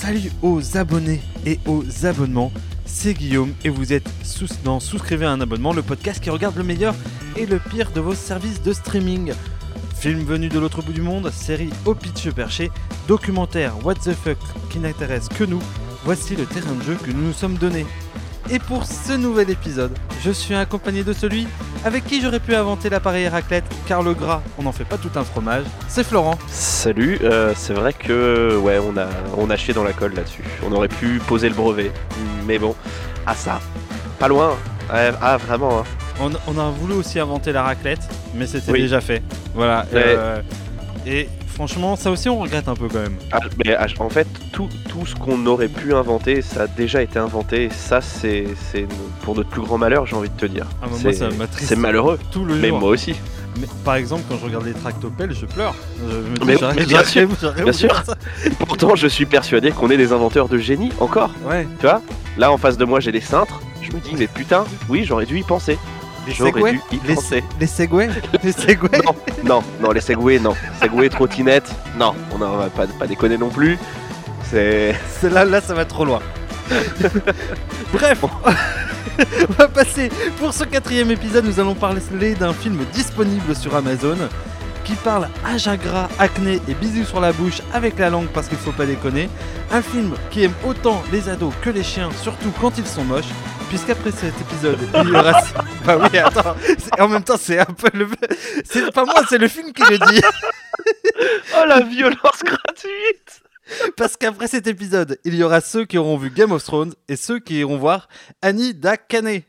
salut aux abonnés et aux abonnements. C'est Guillaume et vous êtes sous dans Souscrivez à un abonnement, le podcast qui regarde le meilleur et le pire de vos services de streaming. Film venu de l'autre bout du monde, série au pitch perché, documentaire What the fuck qui n'intéresse que nous, voici le terrain de jeu que nous nous sommes donné. Et pour ce nouvel épisode, je suis accompagné de celui avec qui j'aurais pu inventer l'appareil à raclette, car le gras, on n'en fait pas tout un fromage. C'est Florent. Salut, euh, c'est vrai que ouais, on a, on a chié dans la colle là-dessus. On aurait pu poser le brevet, mais bon, ah ça, pas loin. Ouais, ah vraiment. hein. On, on a voulu aussi inventer la raclette, mais c'était Oui. déjà fait. Voilà. Ouais. euh, et franchement, ça aussi, on regrette un peu quand même. Ah, mais ah, en fait, tout, tout ce qu'on aurait pu inventer, ça a déjà été inventé. Et ça, c'est, pour notre plus grand malheur, j'ai envie de te dire. Ah, c'est, malheureux. tout le Mais jour. moi aussi. Mais, par exemple, quand je regarde les tractopelles, je pleure. Je me dis, Mais- bien sûr. Pourtant, je suis persuadé qu'on est des inventeurs de génie encore. Ouais. Tu vois? Là, en face de moi, j'ai des cintres. Je me dis, mais putain, oui, j'aurais dû y penser. Les J'aurais segways dû y les, penser. les Les Non, non, non, les segways, non. Segway, trottinette, non. On en va pas, pas déconner non plus. C'est. Là, là, ça va trop loin. Bref, on va passer. Pour ce quatrième épisode, nous allons parler d'un film disponible sur Amazon qui parle âge gras, acné et bisous sur la bouche avec la langue parce qu'il faut pas déconner. Un film qui aime autant les ados que les chiens, surtout quand ils sont moches. Puisqu'après cet épisode, il y aura. Bah oui, attends. En même temps, c'est un peu le. C'est pas moi, c'est le film qui le dit. Oh la violence gratuite Parce qu'après cet épisode, il y aura ceux qui auront vu Game of Thrones et ceux qui iront voir Annie da Cane.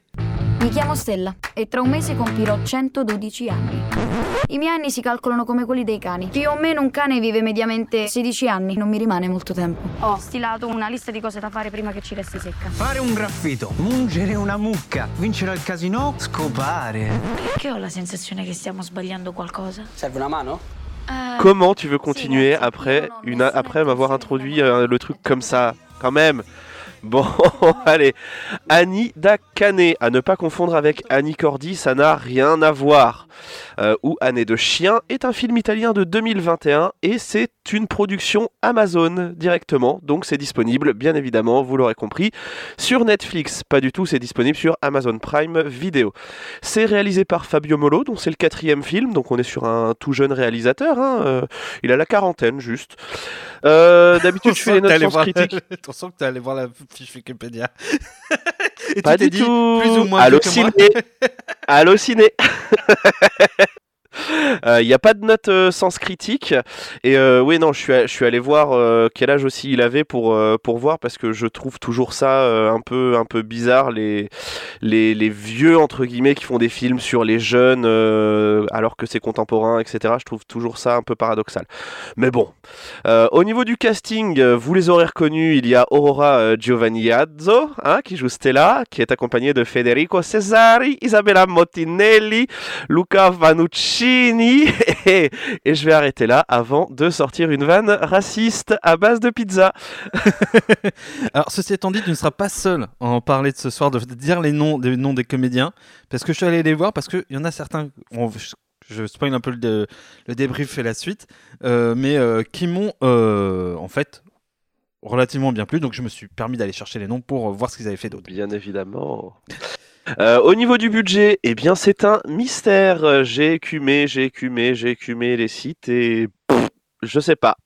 Mi chiamo Stella e tra un mese compirò 112 anni. I miei anni si calcolano come quelli dei cani. Più o meno un cane vive mediamente 16 anni, non mi rimane molto tempo. Ho stilato una lista di cose da fare prima che ci resti secca. Fare un graffito, mungere una mucca, vincere al casino, scopare. Perché ho la sensazione che stiamo sbagliando qualcosa? Serve una mano Eh, Comment tu veux continuer après, une, après m'avoir introduit euh, le truc comme ça Quand même Bon, allez. Annie Dakane, à ne pas confondre avec Annie Cordy, ça n'a rien à voir. Euh, ou Année de chien est un film italien de 2021 et c'est une production Amazon directement. Donc c'est disponible, bien évidemment, vous l'aurez compris, sur Netflix. Pas du tout, c'est disponible sur Amazon Prime Video. C'est réalisé par Fabio Molo, dont c'est le quatrième film. Donc on est sur un tout jeune réalisateur. hein, euh, il a la quarantaine juste. Euh, D'habitude, je fais les notes critiques. Que t'es allé voir la fiche Wikipédia. et Pas tu du dit, tout. plus ou moins Allo vieux Il n'y a pas de note euh, sens critique. Et euh, oui non je suis, je suis allé voir euh, quel âge aussi il avait pour, euh, pour voir parce que je trouve toujours ça euh, un peu un peu bizarre les, les, les vieux entre guillemets qui font des films sur les jeunes euh, alors que c'est contemporain etc je trouve toujours ça un peu paradoxal. Mais bon. Euh, au niveau du casting euh, vous les aurez reconnus il y a Aurora euh, Giovanniazzo hein, qui joue Stella qui est accompagnée de Federico Cesari Isabella Mottinelli Luca Et, et je vais arrêter là avant de sortir une vanne raciste à base de pizza. Alors, ceci étant dit, tu ne seras pas seul à en parler de ce soir, de dire les noms des noms des comédiens, parce que je suis allé les voir, parce qu'il y en a certains, on- je, je spoil un peu le, le débrief et la suite, euh, mais euh, qui m'ont euh, en fait relativement bien plu, donc je me suis permis d'aller chercher les noms pour voir ce qu'ils avaient fait d'autre. Bien évidemment. Euh, au niveau du budget, eh bien c'est un mystère. J'ai écumé, j'ai écumé, j'ai écumé les sites et pff, je sais pas.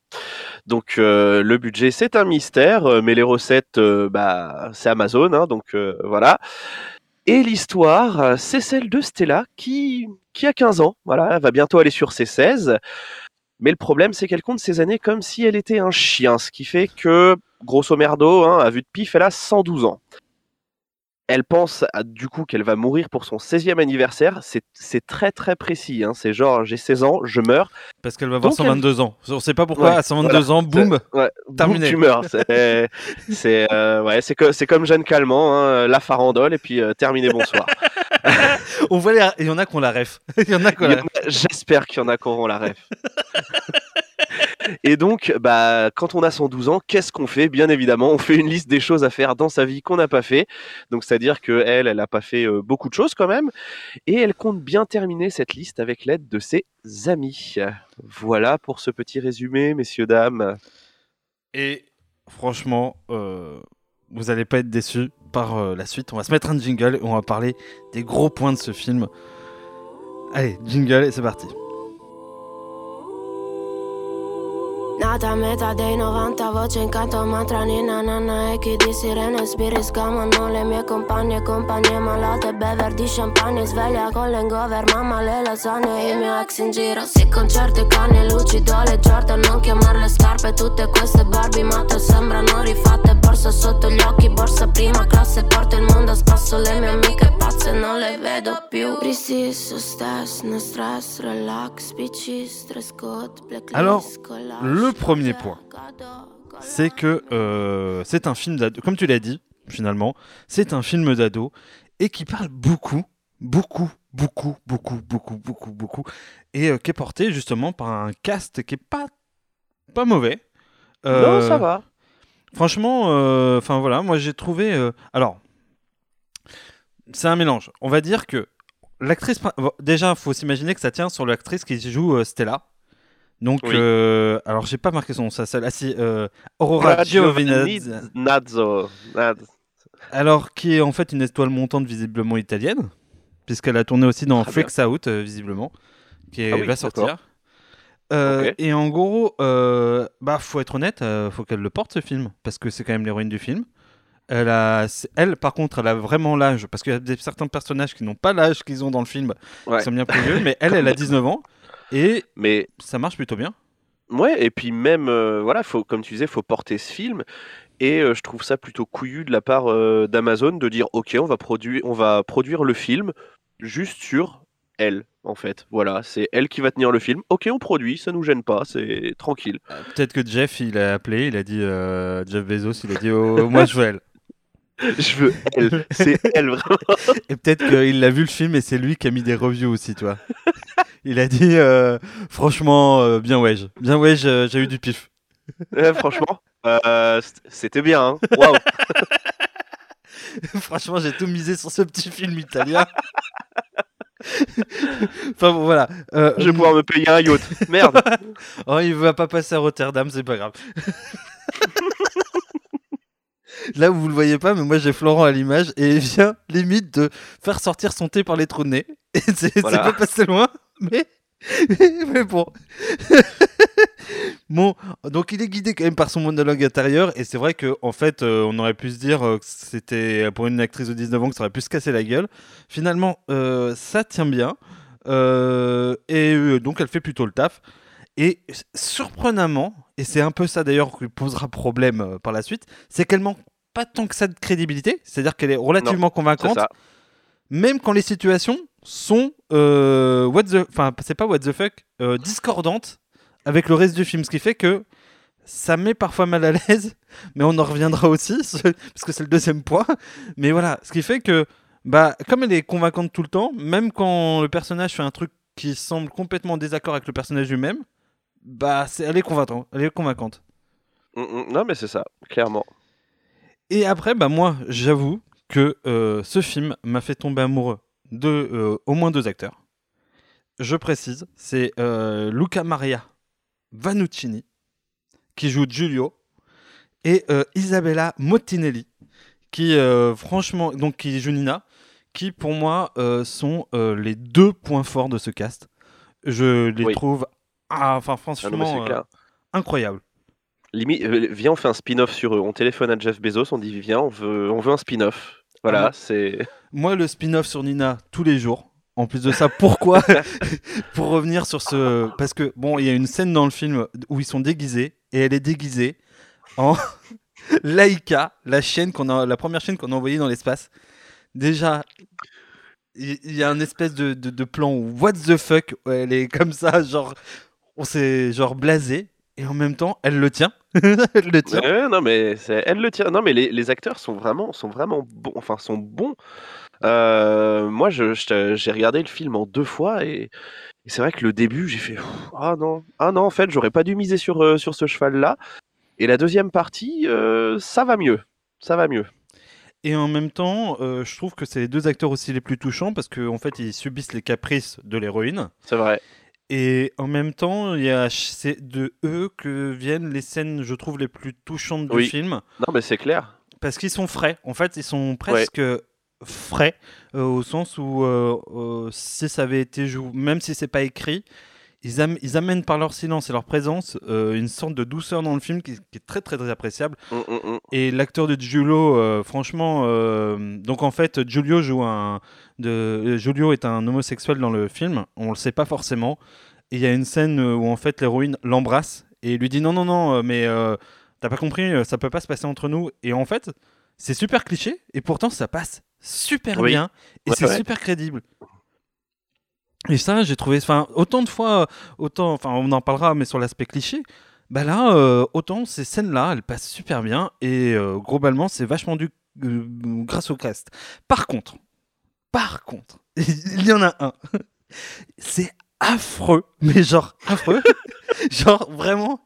Donc euh, le budget c'est un mystère, euh, mais les recettes bah c'est Amazon, hein, donc voilà. Et l'histoire, c'est celle de Stella qui qui a 15 ans. Voilà, elle va bientôt aller sur ses 16. Mais le problème, c'est qu'elle compte ses années comme si elle était un chien, ce qui fait que, grosso merdo, hein, à vue de pif, elle a 112 ans. Elle pense à- du coup qu'elle va mourir pour son 16e anniversaire. C'est très très précis. hein. C'est genre, j'ai 16 ans, je meurs. Parce qu'elle va avoir Donc, elle- 122 ans. On sait pas pourquoi, Ouais, à 122 ans, boum Ouais, boum, Terminé. tu meurs. C'est euh, ouais, c'est comme Jeanne Calment, hein, la farandole, et puis euh, terminé, bonsoir. On voit les... Il y en a qui ont la ref. J'espère qu'il y en a qui auront la ref. Et donc, bah, quand on a 112 ans, qu'est-ce qu'on fait? Bien évidemment, on fait une liste des choses à faire dans sa vie qu'on n'a pas fait. Donc, c'est-à-dire que elle, n'a pas fait euh, beaucoup de choses quand même, et elle compte bien terminer cette liste avec l'aide de ses amis. Voilà pour ce petit résumé, messieurs dames. Et franchement, euh, vous allez pas être déçus par euh, la suite. On va se mettre un jingle et on va parler des gros points de ce film. Allez, jingle et c'est parti. Nata a metà dei 90, voce in canto mantra ninna nanna E chi di sirene spiri scamano le mie compagne Compagnie malate, bever di champagne Sveglia con l'hangover, mamma le lasagne Il mio ex in giro, si concerto i cani Lucido alle Jordan, non chiamarle scarpe Tutte queste Barbie matte sembrano rifatte Borsa sotto gli occhi, borsa prima classe Porto il mondo a spasso, le mie amiche pazze Non le vedo più. Preciso, stress, no stress, relax Bitches, stress code, blacklist, Alors, le premier point, c'est que euh, c'est un film d'ado, comme tu l'as dit, finalement, c'est un film d'ado et qui parle beaucoup, beaucoup, beaucoup, beaucoup, beaucoup, beaucoup, beaucoup, et euh, qui est porté justement par un cast qui est pas, pas mauvais. Non, Euh, ça va. Franchement, enfin voilà, moi j'ai trouvé. alors, c'est un mélange. On va dire que l'actrice. Déjà, faut s'imaginer que ça tient sur l'actrice qui joue Stella. Donc, Oui. euh, alors j'ai pas marqué son nom, ça, celle-là, si, euh, Aurora Giovinazzi. Nazzo. Naz- Alors, qui est en fait une étoile montante visiblement italienne, puisqu'elle a tourné aussi dans Très Flex Out, euh, visiblement, qui est- Ah oui, va sortir. Et en gros, bah faut être honnête, faut qu'elle le porte ce film, parce que c'est quand même l'héroïne du film. Elle, a, elle, par contre, elle a vraiment l'âge, parce qu'il y a des, certains personnages qui n'ont pas l'âge qu'ils ont dans le film, Ouais. qui sont bien plus vieux, mais elle, elle a 19 ans, et Mais ça marche plutôt bien. ouais, et puis même, euh, voilà, faut, comme tu disais, faut porter ce film. Et euh, je trouve ça plutôt couillu de la part euh, d'Amazon de dire, ok, on va produire, on va produire le film juste sur elle, en fait. Voilà, c'est elle qui va tenir le film. Ok, on produit, ça nous gêne pas, c'est tranquille. Peut-être que Jeff, il a appelé, il a dit, Jeff Bezos, il a dit, oh, moi je veux elle. Je veux elle, c'est elle vraiment. Et peut-être qu'il a vu le film et c'est lui qui a mis des reviews aussi, tu vois. Il a dit, euh, franchement, euh, bien ouais, bien ouais, j'ai j'ai eu du pif. Ouais, franchement, euh, c'était bien. hein. Waouh. Franchement, j'ai tout misé sur ce petit film italien. enfin bon, voilà. Euh, Je vais pouvoir me payer un yacht. Merde. Oh, il va pas passer à Rotterdam, c'est pas grave. Là, vous le voyez pas, mais moi j'ai Florent à l'image et il vient limite de faire sortir son thé par les trous de nez. Et c'est c'est Voilà. pas passé loin, mais, mais bon. bon, donc il est guidé quand même par son monologue intérieur et c'est vrai que en fait, euh, on aurait pu se dire euh, que c'était pour une actrice de 19 ans que ça aurait pu se casser la gueule. Finalement, euh, ça tient bien. Et donc elle fait plutôt le taf. Et surprenamment, et c'est un peu ça d'ailleurs qui posera problème par la suite, c'est qu'elle manque pas tant que ça de crédibilité, c'est-à-dire qu'elle est relativement convaincante. Même quand les situations sont euh, what the, enfin c'est pas what the fuck, euh, discordantes avec le reste du film, ce qui fait que ça met parfois mal à l'aise, mais on en reviendra aussi ce- parce que c'est le deuxième point. Mais voilà, ce qui fait que bah comme elle est convaincante tout le temps, même quand le personnage fait un truc qui semble complètement en désaccord avec le personnage lui-même, bah elle est convaincante, elle est convaincante. Mm, mm, Non, mais c'est ça, clairement. Et après, bah moi, j'avoue que euh, ce film m'a fait tomber amoureux de euh, au moins deux acteurs. Je précise, c'est euh, Luca Maria Vanuccini qui joue Giulio et Isabella Mottinelli qui franchement donc qui joue Nina qui pour moi sont les deux points forts de ce cast. Je les Oui. trouve ah, enfin Ah non, franchement incroyables. Limite, viens, on fait un spin-off sur eux. On téléphone à Jeff Bezos, on dit viens, on veut, on veut un spin-off. Voilà, c'est. Moi, le spin-off sur Nina tous les jours. En plus de ça, pourquoi Pour revenir sur ce. Parce que, bon, il y a une scène dans le film où ils sont déguisés et elle est déguisée en Laika, la, chaîne qu'on a, la première chaîne qu'on a envoyée dans l'espace. Déjà, il y, a un espèce de, de- de plan où what the fuck, elle est comme ça, genre, on s'est genre blasé et en même temps, elle le tient. elle le tient. Ouais, non, mais elle le tient. Non, mais les, les acteurs sont vraiment, sont vraiment bons. Enfin, sont bons. Euh, moi, je, je te- j'ai regardé le film en deux fois et, et c'est vrai que le début, j'ai fait ah non, ah non, en fait, j'aurais pas dû miser sur, euh, sur ce cheval-là. Et la deuxième partie, euh, ça va mieux. Ça va mieux. Et en même temps, je trouve que c'est les deux acteurs aussi les plus touchants parce qu'en fait, ils subissent les caprices de l'héroïne. C'est vrai. Et en même temps, il y a c'est de eux que viennent les scènes, je trouve, les plus touchantes du Oui. film. Non, mais c'est clair. Parce qu'ils sont frais. En fait, ils sont presque frais, euh, au sens où euh, euh, si ça avait été joué, même si c'est pas écrit, ils, am- ils amènent par leur silence et leur présence euh, une sorte de douceur dans le film qui, qui est très très très appréciable. Mm, mm, mm. Et l'acteur de Giulio, euh, franchement, euh, donc en fait, Giulio joue un, de, Giulio est un homosexuel dans le film. On le sait pas forcément. Et il y a une scène où en fait l'héroïne l'embrasse et lui dit non non non, mais t'as pas compris, ça peut pas se passer entre nous. Et en fait, c'est super cliché et pourtant ça passe super Oui. bien et Ouais, c'est ouais. super crédible. Et ça, j'ai trouvé, enfin, autant de fois, autant, enfin, on en parlera, mais sur l'aspect cliché, bah là, euh, autant ces scènes-là, elles passent super bien et euh, globalement, c'est vachement dû euh, grâce au cast. Par contre, par contre, il y en a un, c'est affreux, mais genre affreux, genre vraiment,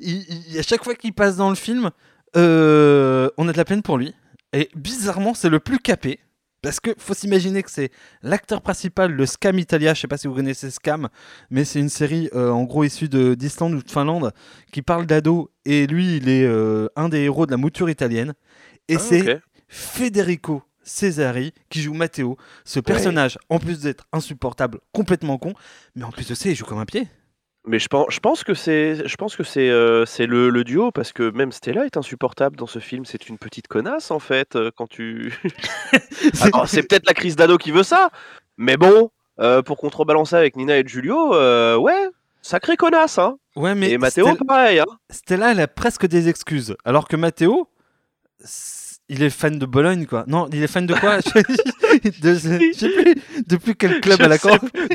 à chaque fois qu'il passe dans le film, on a de la peine pour lui. Et bizarrement, c'est le plus capé. Parce que faut s'imaginer que c'est l'acteur principal, le Scam Italia. Je sais pas si vous connaissez Scam, mais c'est une série euh, en gros issue de- d'Islande ou de Finlande qui parle d'ados. Et lui, il est euh, un des héros de la mouture italienne. Et Ah, c'est. Federico Cesari qui joue Matteo. Ce personnage, en plus d'être insupportable, complètement con, mais en plus de ça, il joue comme un pied. Mais je pense, je pense que c'est, je pense que c'est, euh, c'est le, le duo parce que même Stella est insupportable dans ce film. C'est une petite connasse en fait euh, quand tu. Alors, c'est peut-être la crise d'ado qui veut ça, mais bon, euh, pour contrebalancer avec Nina et euh, ouais, sacré connasse hein. Ouais, mais et Matteo Stella- pareil. Hein. Stella, elle a presque des excuses. Alors que Matteo, il est fan de Bologne, quoi. Non, il est fan de quoi de, je sais plus. Depuis quel club Je à la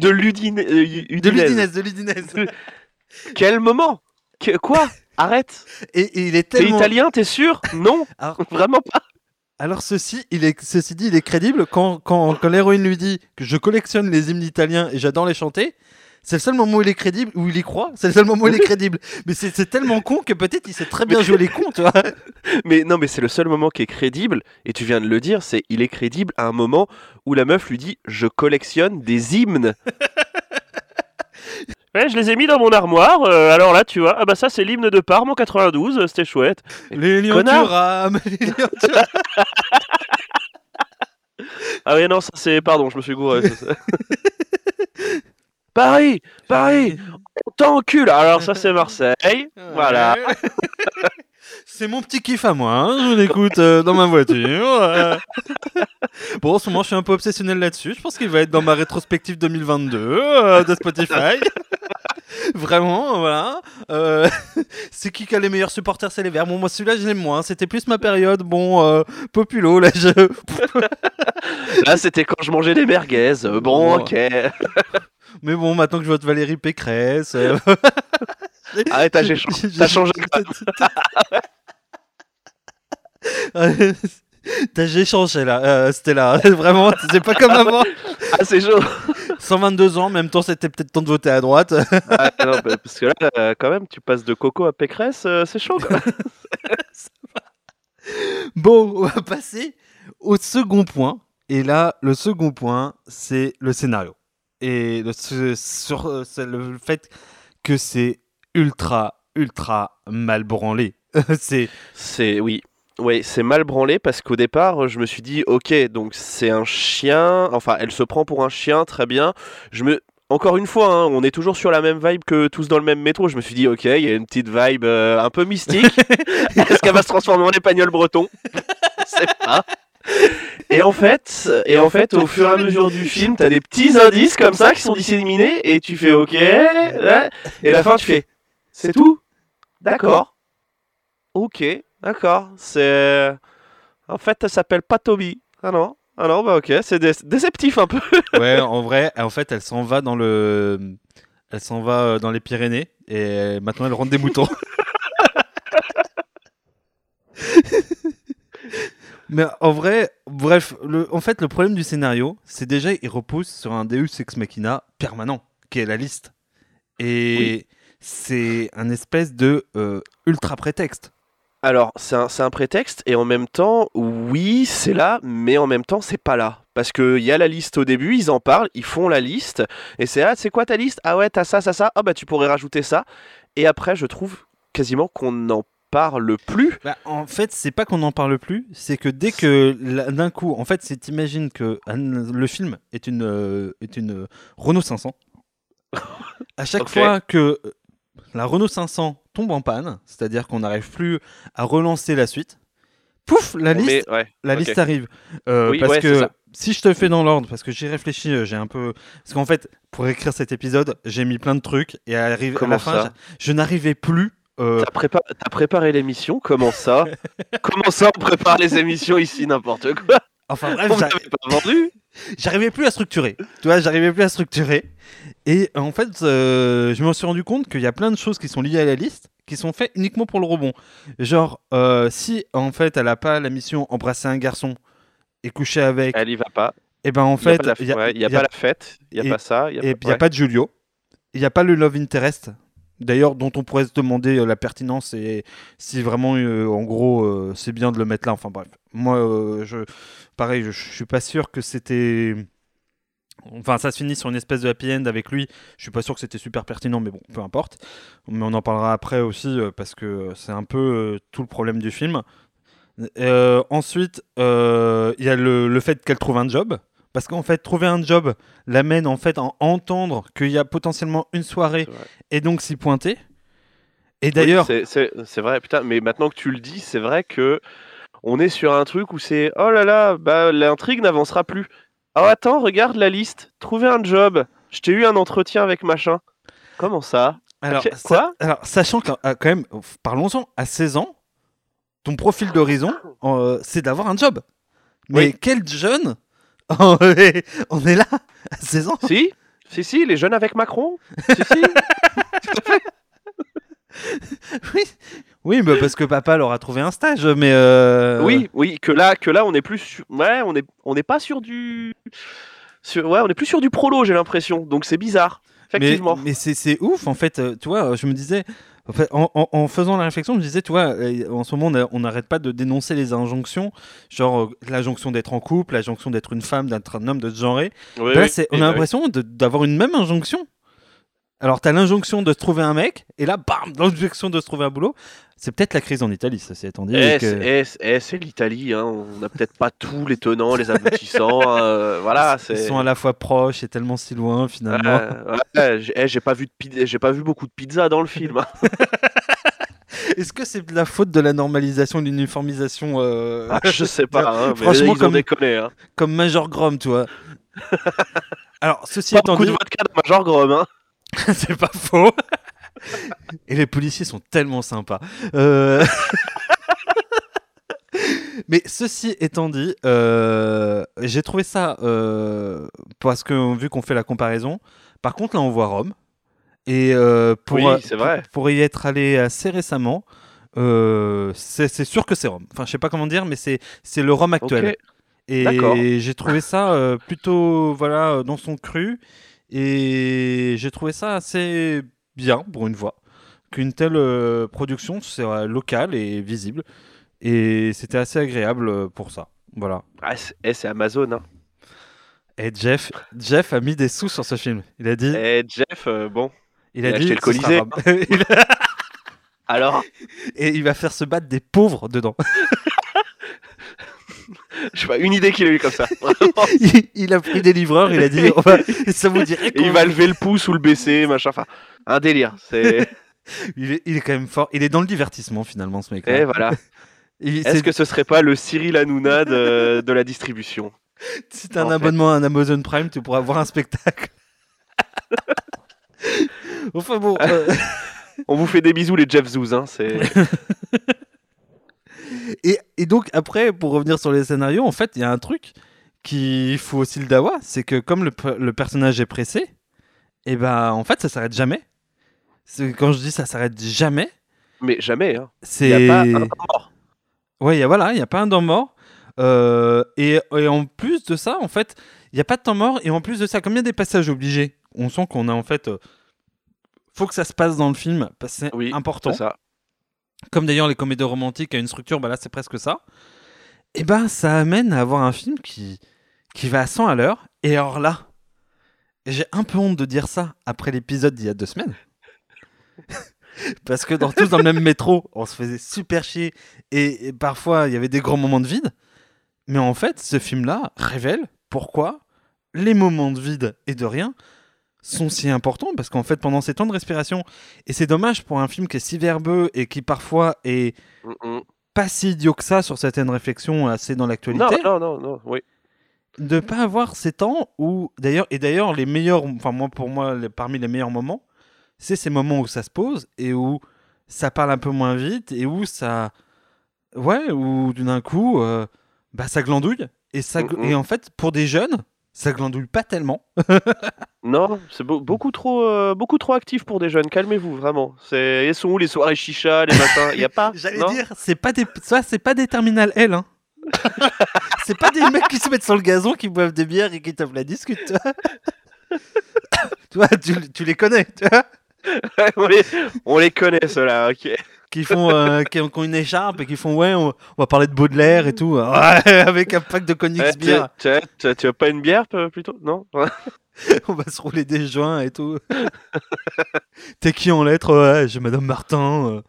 De Ludine, euh. De l'Udinese, de l'Udinese. Quel moment? Que- Quoi? Arrête. Et, et il est T'es tellement. italien, t'es sûr? Non, Alors, vraiment pas. alors ceci, il est, ceci dit, il est crédible quand, quand, quand l'héroïne lui dit que je collectionne les hymnes italiens et j'adore les chanter. C'est le seul moment où il est crédible, où il y croit. C'est le seul moment où il est crédible. Mais c'est tellement con que peut-être il sait très bien jouer les cons, tu vois. Mais non, mais c'est le seul moment qui est crédible, et tu viens de le dire, c'est il est crédible à un moment où la meuf lui dit Je collectionne des hymnes. ouais, je les ai mis dans mon armoire, euh, alors là, tu vois, ah bah ça, c'est l'hymne de Parme en 92, euh, c'était chouette. Les lions du Rame, les lions du Rame. Ah oui, non, c'est. Pardon, je me suis gouré. ça, ça. Paris Paris On t'encule Alors ça, c'est Marseille. Voilà. C'est mon petit kiff à moi, hein, je l'écoute euh, dans ma voiture. euh. Bon, en ce moment, je suis un peu obsessionnel là-dessus. Je pense qu'il va être dans ma rétrospective 2022 euh, de Spotify. Vraiment, voilà. Euh, c'est qui qui a les meilleurs supporters C'est les Verts. Bon, moi, celui-là, je l'aime moins. C'était plus ma période, bon, euh, populo. Là, je... Là, c'était quand je mangeais des merguez. Bon, Ouais. ok. Mais bon, maintenant que je vote Valérie Pécresse. euh, Arrête, t'as changé. T'as changé. T'as j'ai changé là, euh, Stella. Vraiment, c'est pas comme avant. Ah, c'est chaud 122 ans, en même temps, c'était peut-être temps de voter à droite. Ah, non, bah, parce que là, euh, quand même, tu passes de Coco à Pécresse, euh, c'est chaud. quoi. Bon, on va passer au second point. Et là, le second point, c'est le scénario. Et le, sur, euh, le fait que c'est ultra, ultra mal branlé. c'est C'est oui. Oui, c'est mal branlé parce qu'au départ, je me suis dit, ok, donc c'est un chien. Enfin, elle se prend pour un chien, très bien. Je me, encore une fois, hein, on est toujours sur la même vibe que tous dans le même métro. Je me suis dit, ok, il y a une petite vibe euh, un peu mystique. Est-ce qu'elle va se transformer en espagnol breton? Je sais pas. Et en fait, et en fait, au fur et à mesure du film, t'as des petits indices comme ça qui sont disséminés et tu fais ok, et à la fin tu fais, c'est tout, d'accord, ok, d'accord, c'est, en fait, elle s'appelle pas Toby, ah non, ah non, bah ok, c'est dé- déceptif un peu. ouais, en vrai, en fait, elle s'en va dans le, elle s'en va euh, dans les Pyrénées et maintenant elle rentre des moutons. Mais en vrai, bref, le, en fait, le problème du scénario, c'est déjà il repose sur un Deus ex machina permanent, qui est la liste, et c'est un espèce de euh, ultra prétexte. Alors, c'est un, un prétexte, et en même temps, oui, c'est là, mais en même temps, c'est pas là. Parce qu'il y a la liste au début, ils en parlent, ils font la liste, et c'est ah, c'est quoi ta liste? Ah ouais, t'as ça, ça, ça, ah bah tu pourrais rajouter ça. Et après, je trouve quasiment qu'on n'en parle plus. Bah, en fait, c'est pas qu'on n'en parle plus, c'est que dès que d'un coup, en fait, c'est t'imagines que un- le film est une euh, est une euh, Renault 500. à chaque fois que euh, la Renault 500 tombe en panne, c'est-à-dire qu'on n'arrive plus à relancer la suite, pouf, la liste met- ouais, la liste arrive. Euh, Oui, parce ouais, que si je te fais dans l'ordre, parce que j'ai réfléchi, euh, j'ai un peu. Parce qu'en fait, pour écrire cet épisode, j'ai mis plein de trucs et arrive à Comment la fin, je n'arrivais plus. Euh, T'as prépa- t'as préparé l'émission Comment ça? Comment ça on prépare les émissions ici N'importe quoi? Enfin bref, vous pas vendu j'arrivais plus à structurer. Tu vois, j'arrivais plus à structurer. Et en fait, euh, je me suis rendu compte qu'il y a plein de choses qui sont liées à la liste qui sont faites uniquement pour le rebond. Genre, euh, si en fait elle a pas la mission embrasser un garçon et coucher avec, Elle y va pas. et ben en Il y a fait, pas la, il y a- ouais, il y a y a- pas la fête, il y a pas ça. Il n'y a pas de Julio. Il n'y a pas le Love Interest. D'ailleurs, dont on pourrait se demander euh, la pertinence et si vraiment, euh, en gros, euh, c'est bien de le mettre là. Enfin bref, moi, je, pareil, je, je suis pas sûr que c'était. Enfin, ça se finit sur une espèce de happy end avec lui. Je suis pas sûr que c'était super pertinent, mais bon, peu importe. Mais on en parlera après aussi parce que c'est un peu tout le problème du film. Ensuite, il y a le, le fait qu'elle trouve un job. Parce qu'en fait, trouver un job l'amène en fait à entendre qu'il y a potentiellement une soirée et donc s'y pointer. Et d'ailleurs, c'est- vrai, putain, mais maintenant que tu le dis, c'est vrai que on est sur un truc où c'est oh là là, bah l'intrigue n'avancera plus. Oh attends, regarde la liste, trouver un job. Je t'ai eu un entretien avec machin. Comment ça? Alors, ça- quoi? alors, sachant que euh, quand même, parlons-en, à 16 ans, ton profil d'horizon, euh, c'est d'avoir un job. Mais Oui. quel jeune on est, on est là à 16 ans. Si Si, si, les jeunes avec Macron Si, si. Oui, oui bah parce que papa leur a trouvé un stage, mais euh, Oui, oui, que là, que là, on est plus, sur- ouais, on est, on n'est pas sur du, sur, ouais, on est plus sur du prolo, j'ai l'impression. Donc c'est bizarre, Mais, effectivement. mais c'est c'est ouf, en fait. euh, Tu vois, je me disais, en, fait, en, en- en faisant la réflexion, je me disais, tu vois, euh, en ce moment, on n'arrête pas de dénoncer les injonctions, genre euh, l'injonction d'être en couple, l'injonction d'être une femme, d'être un homme, de se genrer. Oui, Là, oui, on a l'impression d'avoir une même injonction. Alors, t'as l'injonction de se trouver un mec, et là, bam, l'injonction de se trouver un boulot. C'est peut-être la crise en Italie, ça c'est étant dit. Eh, que- c'est eh, eh, c'est l'Italie, hein. on n'a peut-être pas tous les tenants, les aboutissants. euh, voilà. Ils sont à la fois proches et tellement si loin, finalement. Euh, ouais, j'ai eh, j'ai pas vu de j'ai pas vu beaucoup de pizza dans le film. hein. Est-ce que c'est de la faute de la normalisation, de l'uniformisation euh, Ah, je sais pas, hein, mais Franchement, ils ont comme- déconné. Hein. comme Major Grom, tu vois. Alors, ceci Pas étant beaucoup dit, de vodka dans Major Grom. Hein. c'est pas faux. Et les policiers sont tellement sympas. Euh, Mais ceci étant dit, euh, j'ai trouvé ça euh, parce que vu qu'on fait la comparaison. Par contre, là, on voit Rome. Et euh, pour, Oui, vrai. pour, pour y être allé assez récemment, c'est sûr que c'est Rome. Enfin, je sais pas comment dire, mais c'est c'est le Rome actuel. Et j'ai trouvé ça plutôt voilà dans son cru et j'ai trouvé ça assez bien pour une fois qu'une telle euh, production soit locale et visible et c'était assez agréable euh, pour ça. Voilà. Ah, c'est eh, c'est Amazon. Hein. Et Jeff, Jeff a mis des sous sur ce film. Il a dit, Eh, Jeff, euh, bon. il a il a dit, acheté le sera Colisée. Rome. Il a- Alors, et il va faire se battre des pauvres dedans. je sais pas, une idée qu'il a eu comme ça. il, il a pris des livreurs, il a dit, ça vous dirait il va lever le pouce ou le baisser, machin. Enfin, un délire. C'est. il est, il est quand même fort. Il est dans le divertissement finalement ce mec. Et voilà. Est-ce que ce serait pas le Cyril Hanouna de, de la distribution? Si t'as un fait. abonnement à un Amazon Prime, tu pourras voir un spectacle. enfin bon. euh, On vous fait des bisous, les Jeff Zouz. Hein, c'est... et, et donc après, pour revenir sur les scénarios, en fait, il y a un truc qu'il faut aussi le dawa, c'est que comme le, pe- le personnage est pressé, et ben en fait, ça s'arrête jamais. Quand je dis ça s'arrête jamais, Mais jamais. Hein. Il c'est n'y a pas un mort. Ouais, il y a, voilà, il n'y a pas un temps mort. Euh, et, et en plus de ça, en fait, il n'y a pas de temps mort. Et en plus de ça, comme il y a des passages obligés, on sent qu'on a en fait. euh, faut que ça se passe dans le film, parce que c'est Oui, important. C'est ça. Comme d'ailleurs les comédies romantiques à une structure, bah là c'est presque ça. Et ben ça amène à avoir un film qui, qui va à 100 à l'heure. Et alors là, j'ai un peu honte de dire ça après l'épisode d'il y a deux semaines. Parce que dans, tous dans le même métro, on se faisait super chier et, et parfois il y avait des grands moments de vide. Mais en fait, ce film-là révèle pourquoi les moments de vide et de rien sont si importants. Parce qu'en fait, pendant ces temps de respiration, et c'est dommage pour un film qui est si verbeux et qui parfois est Mm, mm. pas si idiot que ça sur certaines réflexions assez dans l'actualité Non, non, non, non, oui. de pas avoir ces temps où d'ailleurs et d'ailleurs les meilleurs enfin moi pour moi les- parmi les meilleurs moments c'est ces moments où ça se pose et où ça parle un peu moins vite et où ça ouais où d'un coup euh, bah ça glandouille et ça et en fait pour des jeunes ça glandouille pas tellement Non, c'est beau- beaucoup trop, euh, beaucoup trop actif pour des jeunes. Calmez-vous, vraiment. C'est, elles sont où les soirées chicha, les matins? Il y a pas j'allais dire c'est pas des ça c'est pas des terminales L hein. c'est pas des mecs qui se mettent sur le gazon qui boivent des bières et qui tapent la discute tu, tu les connais tu vois on, les, on les connaît, ceux-là, ok. Qui font euh, qui, ont, une écharpe et qui font ouais on, on va parler de Baudelaire et tout Ouais, avec un pack de cognac Eh, tu, as pas une bière plutôt? Non? On va se rouler des joints et tout t'es qui en lettres? Ouais j'ai Madame Martin euh.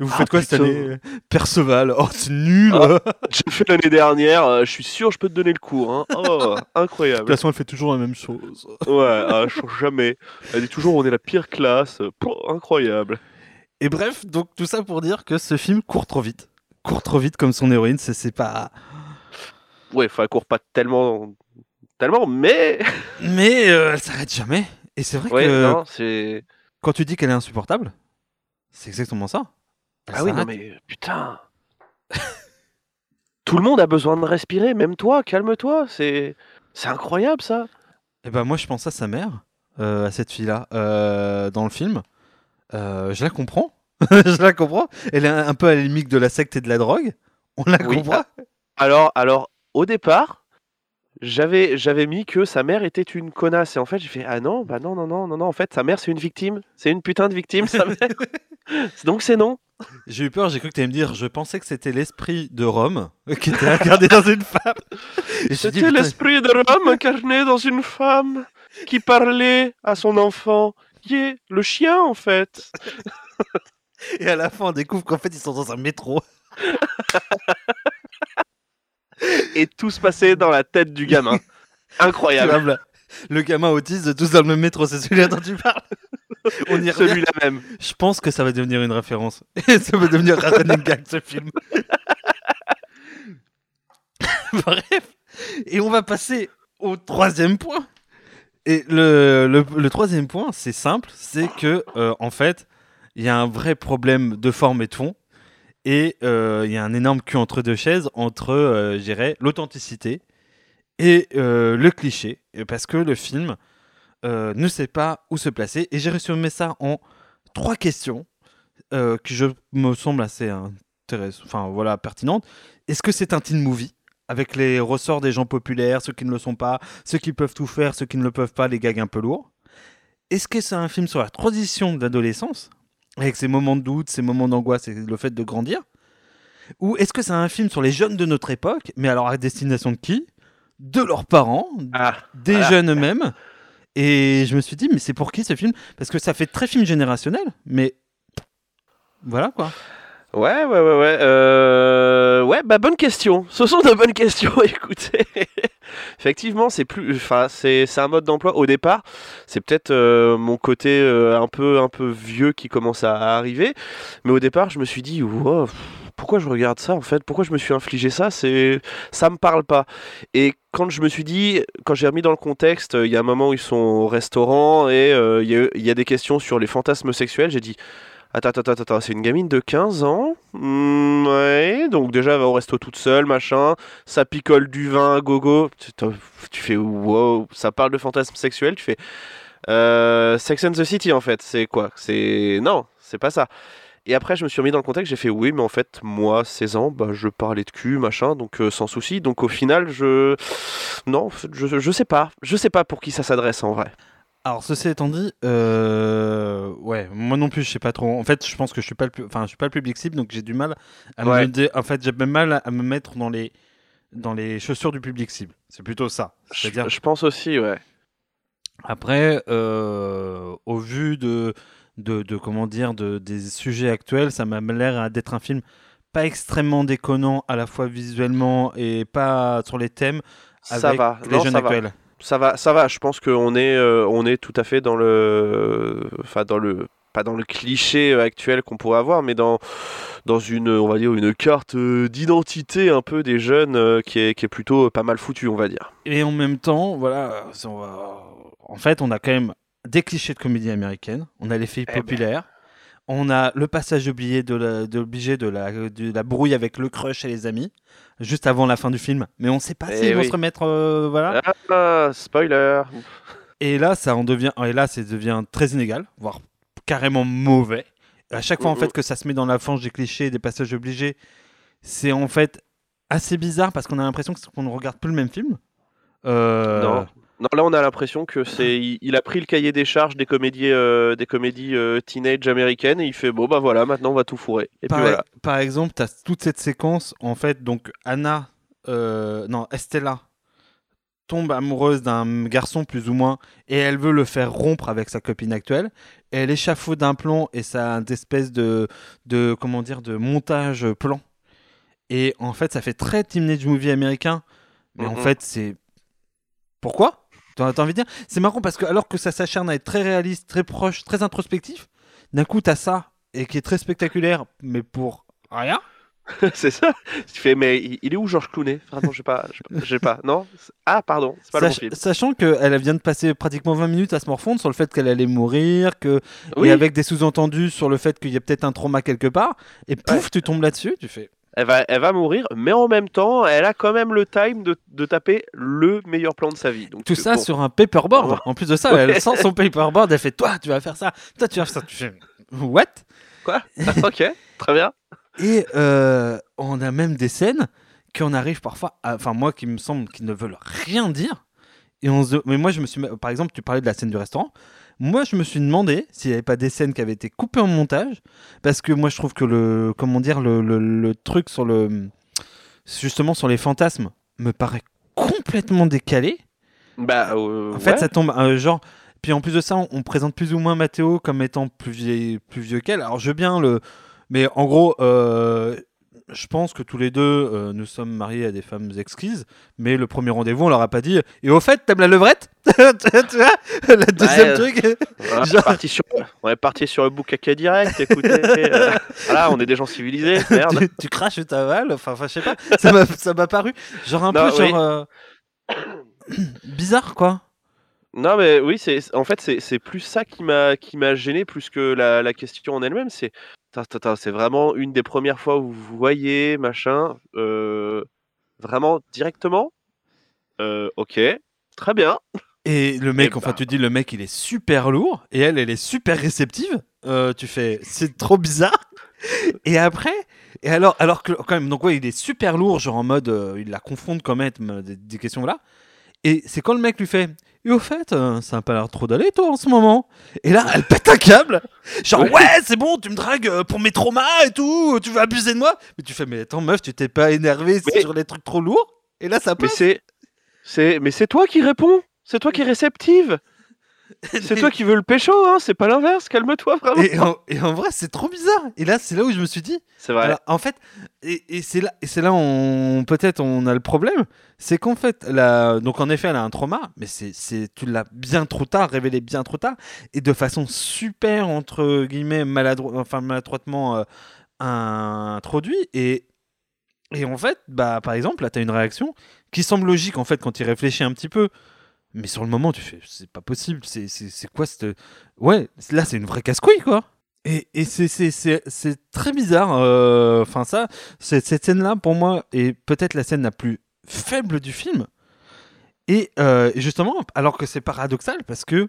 Et vous Ah, faites quoi cette année? Perceval oh c'est nul Ah. De J'ai fait l'année dernière, euh, je suis sûr je peux te donner le cours. Hein. Oh, toute incroyable. façon elle fait toujours la même chose Ouais, ah, je change jamais. Elle dit toujours on est la pire classe. Pouh, incroyable. Et bref donc tout ça pour dire que ce film court trop vite court trop vite comme son héroïne c'est pas Ouais, enfin, elle court pas tellement, tellement, mais. mais euh, elle s'arrête jamais et c'est vrai Ouais, que non, c'est. quand tu dis qu'elle est insupportable c'est exactement ça Elle Ah oui, non, mais putain. Tout le monde a besoin de respirer, même toi, calme-toi. C'est, c'est incroyable ça. Eh ben moi je pense à sa mère, euh, à cette fille-là, euh, dans le film. Euh, je la comprends. je la comprends. Elle est un peu à la limite de la secte et de la drogue. On la Oui, comprend. Alors, alors, au départ, j'avais, j'avais mis que sa mère était une connasse. Et en fait, j'ai fait Ah non, bah non, non, non, non, non. En fait, sa mère, c'est une victime. C'est une putain de victime, sa mère. Donc, c'est non. J'ai eu peur, j'ai cru que tu allais me dire, je pensais que c'était l'esprit de Rome qui était incarné dans une femme. C'était l'esprit de Rome incarné dans une femme qui parlait à son enfant, qui est le chien en fait. Et à la fin, on découvre qu'en fait, ils sont dans un métro. Et tout se passait dans la tête du gamin. Incroyable. Le gamin autiste tous dans le même métro, c'est celui-là dont tu parles. On y. Celui-là même. Je pense que ça va devenir une référence. Et ça va devenir un running gag, ce film. Bref. Et on va passer au troisième point. Et le, le, le troisième point, c'est simple. C'est que, euh, en fait, il y a un vrai problème de forme et de fond. Et euh, il y a un énorme cul entre deux chaises entre, euh, l'authenticité et euh, le cliché. Parce que le film ne sait pas où se placer. Et j'ai résumé ça en trois questions qui me semblent assez enfin voilà, pertinentes. Est-ce que c'est un teen movie? Avec les ressorts des gens populaires, ceux qui ne le sont pas, ceux qui peuvent tout faire, ceux qui ne le peuvent pas, les gags un peu lourds Est-ce que c'est un film sur la transition de l'adolescence? Avec ses moments de doute, ses moments d'angoisse et le fait de grandir Ou est-ce que c'est un film sur les jeunes de notre époque, mais alors à destination de qui? De leurs parents, Ah, des Voilà. jeunes eux-mêmes. Et je me suis dit, mais c'est pour qui ce film? Parce que ça fait très film générationnel, mais voilà quoi. Ouais, ouais, ouais, ouais. Euh... Ouais, bah bonne question. Ce sont de bonnes questions. Écoutez, effectivement, c'est plus, enfin, c'est, un mode d'emploi. Au départ, c'est peut-être euh, mon côté euh, un peu, un peu vieux qui commence à, arriver. Mais au départ, je me suis dit, wow, pourquoi je regarde ça en fait? Pourquoi je me suis infligé ça? C'est, ça me parle pas. Et quand je me suis dit, quand j'ai remis dans le contexte, il y a un moment où ils sont au restaurant et il y a des questions sur les fantasmes sexuels. J'ai dit. Attends, attends, attends, attends, c'est une gamine de 15 ans? Hmm, Ouais, donc déjà elle va au resto toute seule, machin, ça picole du vin, gogo. Tu, fais wow, ça parle de fantasme sexuel, tu fais euh, Sex and the City en fait, c'est quoi? C'est. Non, c'est pas ça. Et après, je me suis remis dans le contexte, j'ai fait oui, mais en fait, moi, 16 ans, bah, je parlais de cul, machin, donc euh, sans souci. Donc au final, je. Non, je, je sais pas. Je sais pas pour qui ça s'adresse en vrai. Alors ceci étant dit, euh, ouais, moi non plus je sais pas trop. En fait, je pense que je suis pas le, pu- enfin je suis pas le public cible, donc j'ai du mal à Ouais. me, dé- en fait j'ai même mal à me mettre dans les dans les chaussures du public cible. C'est plutôt ça. Je, C'est-à-dire, je pense aussi, ouais. après, euh, au vu de, de, de, comment dire, de, des sujets actuels, ça m'a l'air d'être un film pas extrêmement déconnant à la fois visuellement et pas sur les thèmes Ça avec va. les Non, jeunes ça va. Ça va, ça va. Je pense qu'on est, euh, on est tout à fait dans le, enfin dans le, pas dans le cliché actuel qu'on pourrait avoir, mais dans, dans une, on va dire une carte euh, d'identité un peu des jeunes euh, qui est, qui est plutôt pas mal foutue, on va dire. Et en même temps, voilà, ça, on va- en fait, on a quand même des clichés de comédie américaine, on a les filles Eh ben. On a le passage oublié de la, de, obligé de la, de la brouille avec le crush et les amis, juste avant la fin du film, mais on sait pas Eh s'ils vont oui. se remettre, euh, voilà. Ah, spoiler. Et là, ça en devient, et là, ça devient très inégal, voire carrément mauvais. À chaque fois, en fait, que ça se met dans la fange des clichés, des passages obligés, c'est en fait assez bizarre parce qu'on a l'impression qu'on ne regarde plus le même film. Euh, Non. Non, là on a l'impression que c'est, il, il a pris le cahier des charges des comédies, euh, des comédies euh, teenage américaines et il fait bon bah voilà, maintenant on va tout fourrer. Et Par, puis voilà. par exemple, tu as toute cette séquence, en fait, donc Anna, euh, non, Estella tombe amoureuse d'un garçon plus ou moins et elle veut le faire rompre avec sa copine actuelle. Et elle échafaude un plan et ça a une espèce de, de, comment dire, de montage plan. Et en fait, ça fait très teenage movie américain. Mais en fait, c'est... Pourquoi? T'as t'as envie de dire? C'est marrant parce que alors que ça s'acharne à être très réaliste, très proche, très introspectif, d'un coup, t'as ça et qui est très spectaculaire, mais pour rien. c'est ça. Tu fais mais il, est où Georges Clooney? Vraiment, j'ai pas, j'ai pas- j'ai pas. Non? Ah pardon, c'est pas le bon Sach- film. sachant qu'elle vient de passer pratiquement 20 minutes à se morfondre sur le fait qu'elle allait mourir, que... Oui. et avec des sous-entendus sur le fait qu'il y a peut-être un trauma quelque part, et pouf, Ouais. tu tombes là-dessus, tu fais. Elle va, elle va mourir, mais en même temps, elle a quand même le time de, de taper le meilleur plan de sa vie. Donc, Tout euh, ça bon. sur un paperboard. En plus de ça, elle sent son paperboard, elle fait Toi, tu vas faire ça, toi, tu vas faire ça. Tu fais What? Quoi? Ok, très bien. Et euh, on a même des scènes qu'on arrive parfois, à- enfin moi qui me semble qu'ils ne veulent rien dire. Et on se- Mais moi je me suis, par exemple, tu parlais de la scène du restaurant. Moi je me suis demandé s'il n'y avait pas des scènes qui avaient été coupées en montage, parce que moi je trouve que le, comment dire, le, le- le truc sur le, justement sur les fantasmes me paraît complètement décalé. Bah, euh, En fait, ouais. ça tombe euh, genre. Puis en plus de ça, on, on présente plus ou moins Mathéo comme étant plus, vieil- plus vieux qu'elle. Alors je veux bien le. Mais en gros, euh, je pense que tous les deux, euh, nous sommes mariés à des femmes exquises. Mais le premier rendez-vous, on leur a pas dit. Et au fait, t'aimes la levrette? Tu vois Le deuxième Ouais. truc. On, est Genre- parti sur, on est parti sur le boucaca direct. Écoutez, euh, voilà, on est des gens civilisés. Merde. tu, tu craches ou t'avales. Enfin, enfin, je sais pas. Ça m'a- paru. Genre un Non, peu oui. genre. euh, bizarre, quoi. Non, mais oui, c'est en fait c'est plus ça qui m'a gêné plus que la, la question en elle-même. C'est c'est vraiment une des premières fois où vous voyez machin euh, vraiment directement? Euh, ok, très bien. Et le mec, Eh enfin, ben. tu dis, le mec, il est super lourd, et elle, elle est super réceptive. Euh, tu fais, c'est trop bizarre. Et après, et alors, alors que quand même, donc ouais, il est super lourd, genre en mode, il la confronte quand même des, des questions là. Et c'est quand le mec lui fait, et au fait, euh, ça a pas l'air trop d'aller toi en ce moment. Et là, elle pète un câble. Genre Ouais. c'est bon, tu me dragues euh, pour mes traumas et tout, tu veux abuser de moi? Mais tu fais, mais attends meuf, tu t'es pas énervé Mais- sur les trucs trop lourds? Et là, ça Mais passe. c'est c'est mais c'est toi qui réponds. C'est toi qui es réceptive. C'est toi qui veux le pécho, hein. C'est pas l'inverse. Calme-toi vraiment. Et en, et en vrai, c'est trop bizarre. Et là, c'est là où je me suis dit. C'est vrai. alors, en fait, et, et c'est là, et c'est là, on peut-être on a le problème, c'est qu'en fait, la, donc en effet, elle a un trauma, mais c'est, c'est, tu l'as bien trop tard, révélé bien trop tard, et de façon super entre guillemets maladro- enfin maladroitement euh, introduit. Et et en fait, bah par exemple, là, t'as une réaction qui semble logique en fait quand il réfléchit un petit peu. Mais sur le moment, tu fais, c'est pas possible. C'est, c'est, quoi cette. Ouais, là, c'est une vraie casse-couille, quoi. Et, et c'est, très bizarre. euh, Enfin, ça, cette scène-là, pour moi, est peut-être la scène la plus faible du film. Et euh, justement, alors que c'est paradoxal, parce que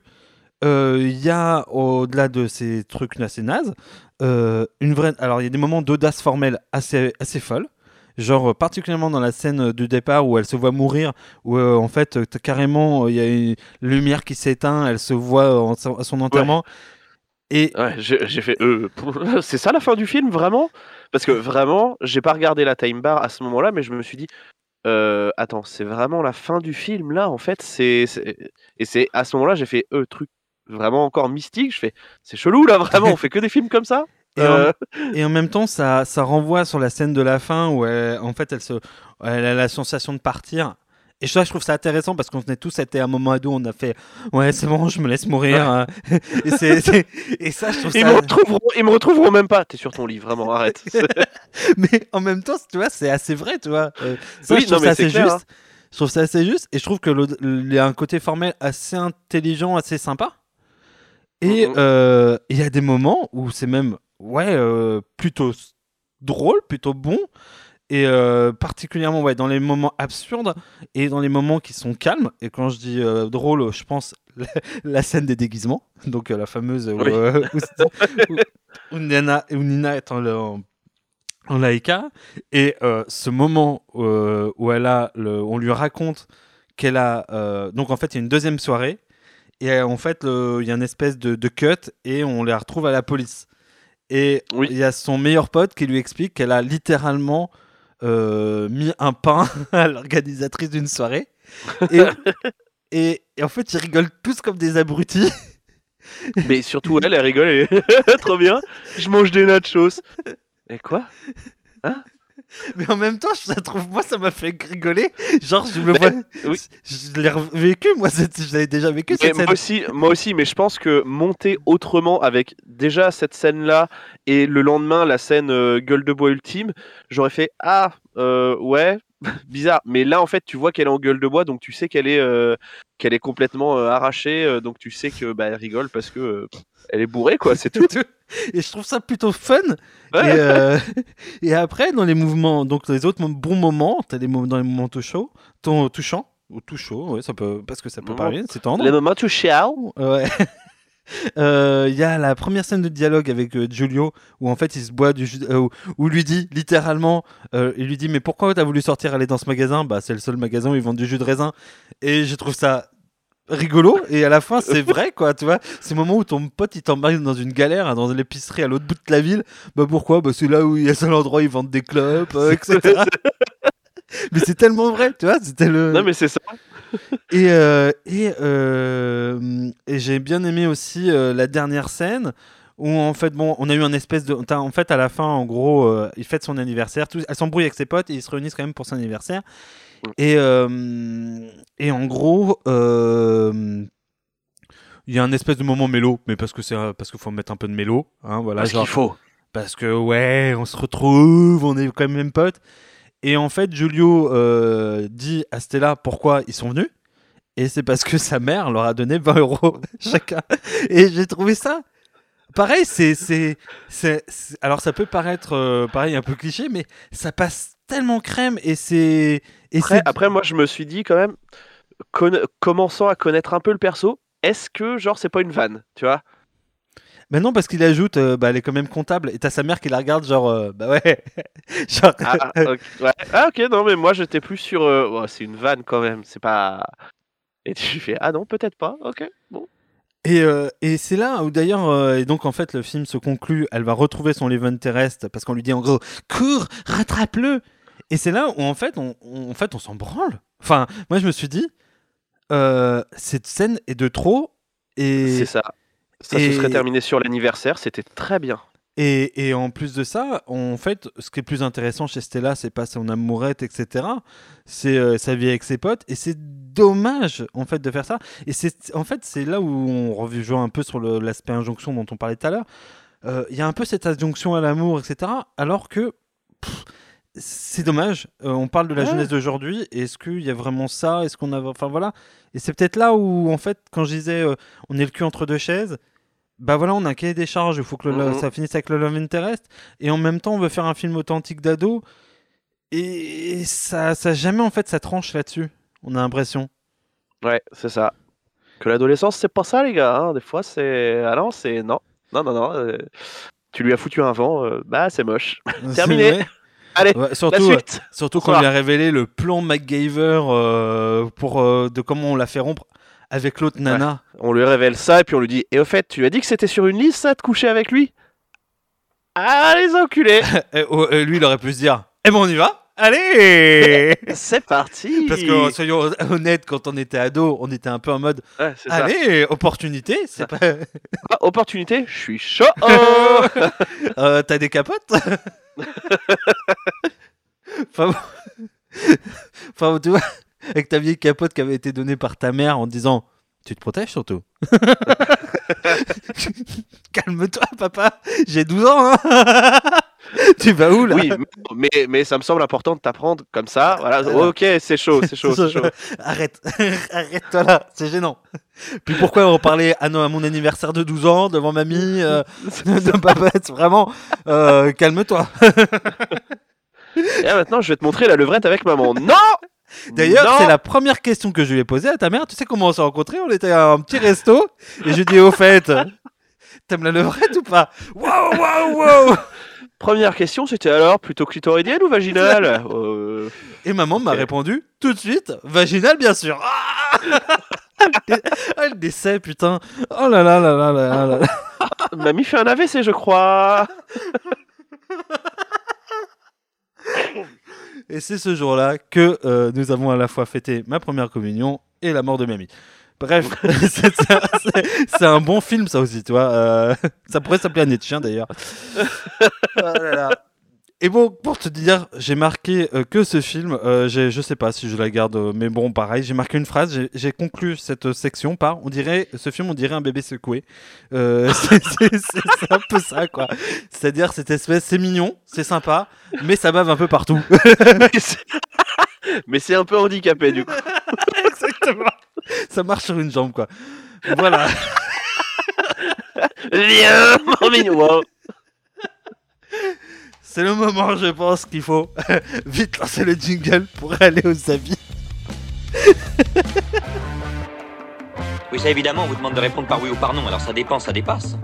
euh, il y a, au-delà de ces trucs assez nazes, euh, une vraie. Alors, il y a des moments d'audace formelle assez, assez folles. Genre, euh, particulièrement dans la scène du départ où elle se voit mourir, où euh, en fait, euh, carrément, euh, il y a une lumière qui s'éteint, elle se voit en, à son enterrement. Et Ouais, j'ai j'ai fait. euh, c'est ça la fin du film, vraiment? Parce que vraiment, j'ai pas regardé la time bar à ce moment-là, mais je me suis dit. euh, attends, c'est vraiment la fin du film là, en fait? C'est c'est- et c'est à ce moment-là, j'ai fait euh, truc vraiment encore mystique. Je fais, c'est chelou là, vraiment. On fait que des films comme ça? Et Euh, Et en même temps, ça, ça renvoie sur la scène de la fin où elle- en fait elle, se, elle a la sensation de partir. Et ça, je trouve ça intéressant parce qu'on venait tous à un moment ado, on a fait ouais c'est bon, je me laisse mourir. hein. et, ça, je trouve Ils ça. me retrouveront, ils me retrouveront même pas. T'es sur ton lit, vraiment, arrête. mais en même temps, tu vois, c'est assez vrai, tu vois. Euh, ça, Oui, je trouve non, ça assez clair, juste. Je trouve ça assez juste et je trouve que l'autre- il y a un côté formel assez intelligent, assez sympa. Et euh, il y a des moments où c'est même ouais euh, plutôt drôle, plutôt bon. Et euh, particulièrement ouais, dans les moments absurdes et dans les moments qui sont calmes. Et quand je dis euh, drôle, je pense la, la scène des déguisements, donc euh, la fameuse où, Oui. où- où- où Nana, où Nina est en, en, en laïka. Et ce moment où elle a le- on lui raconte qu'elle a. donc en fait, il y a une deuxième soirée. Et en fait, il y a une espèce de, de cut et on les retrouve à la police. Et Oui. il y a son meilleur pote qui lui explique qu'elle a littéralement euh, mis un pain à l'organisatrice d'une soirée. Et, et, et en fait, ils rigolent tous comme des abrutis. Mais surtout, elle, elle rigole. et- Trop bien. Je mange des nachos. Et quoi? Mais en même temps, je la trouve, moi, ça m'a fait rigoler. Genre, je me Mais- vois. oui. Je l'ai vécu, moi, cette- je l'avais déjà vécu cette scène. moi aussi, moi aussi, mais je pense que monter autrement avec déjà cette scène-là et le lendemain la scène euh, gueule de bois ultime, j'aurais fait ah euh, ouais bizarre. Mais là en fait tu vois qu'elle est en gueule de bois, donc tu sais qu'elle est euh, qu'elle est complètement euh, arrachée, euh, donc tu sais que bah, elle rigole parce que elle est bourrée quoi, c'est tout. Et je trouve ça plutôt fun. Ouais. Et, et après, dans les mouvements, donc les autres bons moments, t'as les moments dans les moments touchants, ton- touchants ou tout chaud, ouais, ça peut, parce que ça peut bien, c'est tendre. Les moments tout chiao. Euh, Il y a la première scène de dialogue avec euh, Giulio où en fait il se boit du jus, euh, où, où lui dit littéralement, euh, il lui dit mais pourquoi t'as voulu sortir aller dans ce magasin? Bah c'est le seul magasin où ils vendent du jus de raisin. Et je trouve ça rigolo. Et à la fin c'est vrai quoi tu vois. Ces moments où ton pote il t'embarque dans une galère hein, dans l'épicerie à l'autre bout de la ville. Bah pourquoi? Bah c'est là où il y a seul endroit où ils vendent des clopes etc mais c'est tellement vrai tu vois c'était le Non mais c'est ça. Et, euh, et, euh, et j'ai bien aimé aussi euh, la dernière scène où en fait bon on a eu un espèce de en fait à la fin en gros euh, il fête son anniversaire elle s'embrouille avec ses potes et ils se réunissent quand même pour son anniversaire et euh, et en gros euh, il y a un espèce de moment mélo mais parce que c'est parce qu'il faut mettre un peu de mélo hein, voilà Parce genre qu'il faut. parce que ouais, on se retrouve, on est quand même potes. Et en fait, Julio euh, dit à Stella pourquoi ils sont venus. Et c'est parce que sa mère leur a donné 20 euros chacun. Et j'ai trouvé ça. Pareil, c'est, c'est, Alors, ça peut paraître euh, pareil un peu cliché, mais ça passe tellement crème et c'est. Et Après, après, moi, je me suis dit quand même, commençant à connaître un peu le perso, est-ce que genre c'est pas une vanne, tu vois? Ben non, parce qu'il ajoute, euh, bah, elle est quand même comptable. Et t'as sa mère qui la regarde, genre, euh, bah ouais. genre, ah, ah, ok, ouais. Ah, ok, non mais moi j'étais plus sur, euh, oh, c'est une vanne quand même, c'est pas. Et tu fais ah non peut-être pas, ok, bon. Et, euh, et c'est là où d'ailleurs, euh, et donc en fait le film se conclut, elle va retrouver son love interest parce qu'on lui dit en gros, cours, rattrape-le. Et c'est là où en fait on, on- en fait, on s'en branle. Enfin, moi je me suis dit, euh, cette scène est de trop. Et, C'est ça. Ça et- se serait terminé sur l'anniversaire, c'était très bien. et, et en plus de ça, en fait, ce qui est plus intéressant chez Stella, c'est pas son amourette, etc. C'est euh, sa vie avec ses potes. Et c'est dommage, en fait, de faire ça. Et c'est, en fait, c'est là où on rejoint un peu sur l'aspect injonction dont on parlait tout à l'heure. Euh, Il y a un peu cette injonction à l'amour, etc. Alors que pff, c'est dommage. Euh, on parle de la Ouais. jeunesse d'aujourd'hui. Est-ce qu'il y a vraiment ça? Est-ce qu'on a, enfin voilà. Et c'est peut-être là où, en fait, quand je disais, euh, on est le cul entre deux chaises. Bah voilà, on a un cahier des charges. Il faut que le- Mhm. ça finisse avec le love interest. Et en même temps, on veut faire un film authentique d'ado. Et ça, ça jamais en fait, ça tranche là-dessus. On a l'impression. Ouais, c'est ça. Que l'adolescence c'est pas ça les gars, hein. des fois c'est. Ah non, c'est. Non, non, non, non. euh, Tu lui as foutu un vent, euh, bah c'est moche. Terminé. Allez, Ouais, La surtout, euh, suite surtout quand lui a révélé le plan MacGyver euh, pour euh, de comment on l'a fait rompre avec l'autre nana. On lui révèle ça et puis on lui dit Et au fait, tu as dit que c'était sur une liste ça de coucher avec lui? Ah les enculés Et, oh, et lui, il aurait pu se dire Eh ben, on y va. Allez C'est parti. Parce que soyons honnêtes, quand on était ado, on était un peu en mode Ouais, c'est ça. Allez, opportunité, c'est pas. Ah, opportunité, je suis chaud. Euh, T'as des capotes? Enfin, bon- enfin, tu vois, avec ta vieille capote qui avait été donnée par ta mère en te disant Tu te protèges surtout Calme-toi, papa, j'ai 12 ans, hein Tu vas où là? Oui, mais, mais ça me semble important de t'apprendre comme ça. Voilà. Voilà. Ok, c'est chaud, c'est chaud, c'est chaud. Arrête, arrête-toi là, c'est gênant. Puis pourquoi on parlait à, mon anniversaire de 12 ans devant mamie euh, de papa Vraiment, euh, calme-toi. Et là, maintenant, je vais te montrer la levrette avec maman. Non D'ailleurs, c'est la première question que je lui ai posée à ta mère. Tu sais comment on s'est rencontrés? On était à un petit resto et je lui ai dit au fait, t'aimes la levrette ou pas? Waouh, waouh, waouh Première question, c'était alors plutôt clitoridienne ou vaginale? Euh, Et maman m'a répondu tout de suite, vaginal bien sûr. Ah Ah, le décès, putain. Oh là là là là là là. là. Mamie fait un AVC, je crois. Et c'est ce jour-là que euh, nous avons à la fois fêté ma première communion et la mort de mamie. Bref, c'est un bon film ça aussi, tu vois. euh, ça pourrait s'appeler Année de chien d'ailleurs. Oh là là. Et bon, pour te dire, j'ai marqué euh, que ce film, euh, je sais pas si je la garde, euh, mais bon, pareil, j'ai marqué une phrase, j'ai- conclu cette section par, on dirait, ce film, on dirait un bébé secoué. Euh, c'est un peu ça, quoi. C'est-à-dire, cette espèce, c'est mignon, c'est sympa, mais ça bave un peu partout. Mais c'est- un peu handicapé, du coup. Exactement. Ça marche sur une jambe, quoi. Voilà. Viens, mon mignon. Wow. C'est le moment, je pense, qu'il faut vite lancer le jingle pour aller aux avis. Oui, ça évidemment, on vous demande de répondre par oui ou par non, alors ça dépend, ça dépasse.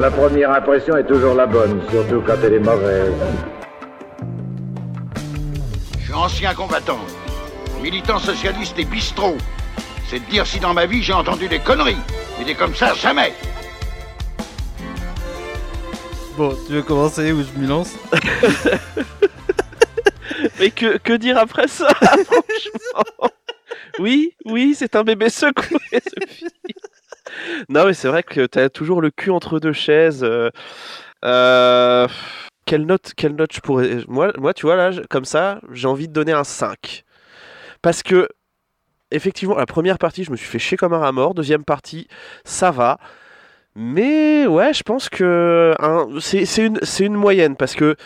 La première impression est toujours la bonne, surtout quand elle est mauvaise. Je suis ancien combattant, militant socialiste et bistrot. C'est de dire si dans ma vie j'ai entendu des conneries. Mais des comme ça, jamais. Bon, tu veux commencer ou je m'y lance Mais que, que dire après ça, Oui, oui, c'est un bébé secoué, film. Non, mais c'est vrai que t'as toujours le cul entre deux chaises. euh, euh, quelle note, quelle note je pourrais. Moi, moi tu vois, là, comme ça, j'ai envie de donner un 5. Parce que, effectivement, la première partie, je me suis fait chier comme un rat mort. Deuxième partie, ça va. Mais ouais, je pense que c'est une, moyenne parce que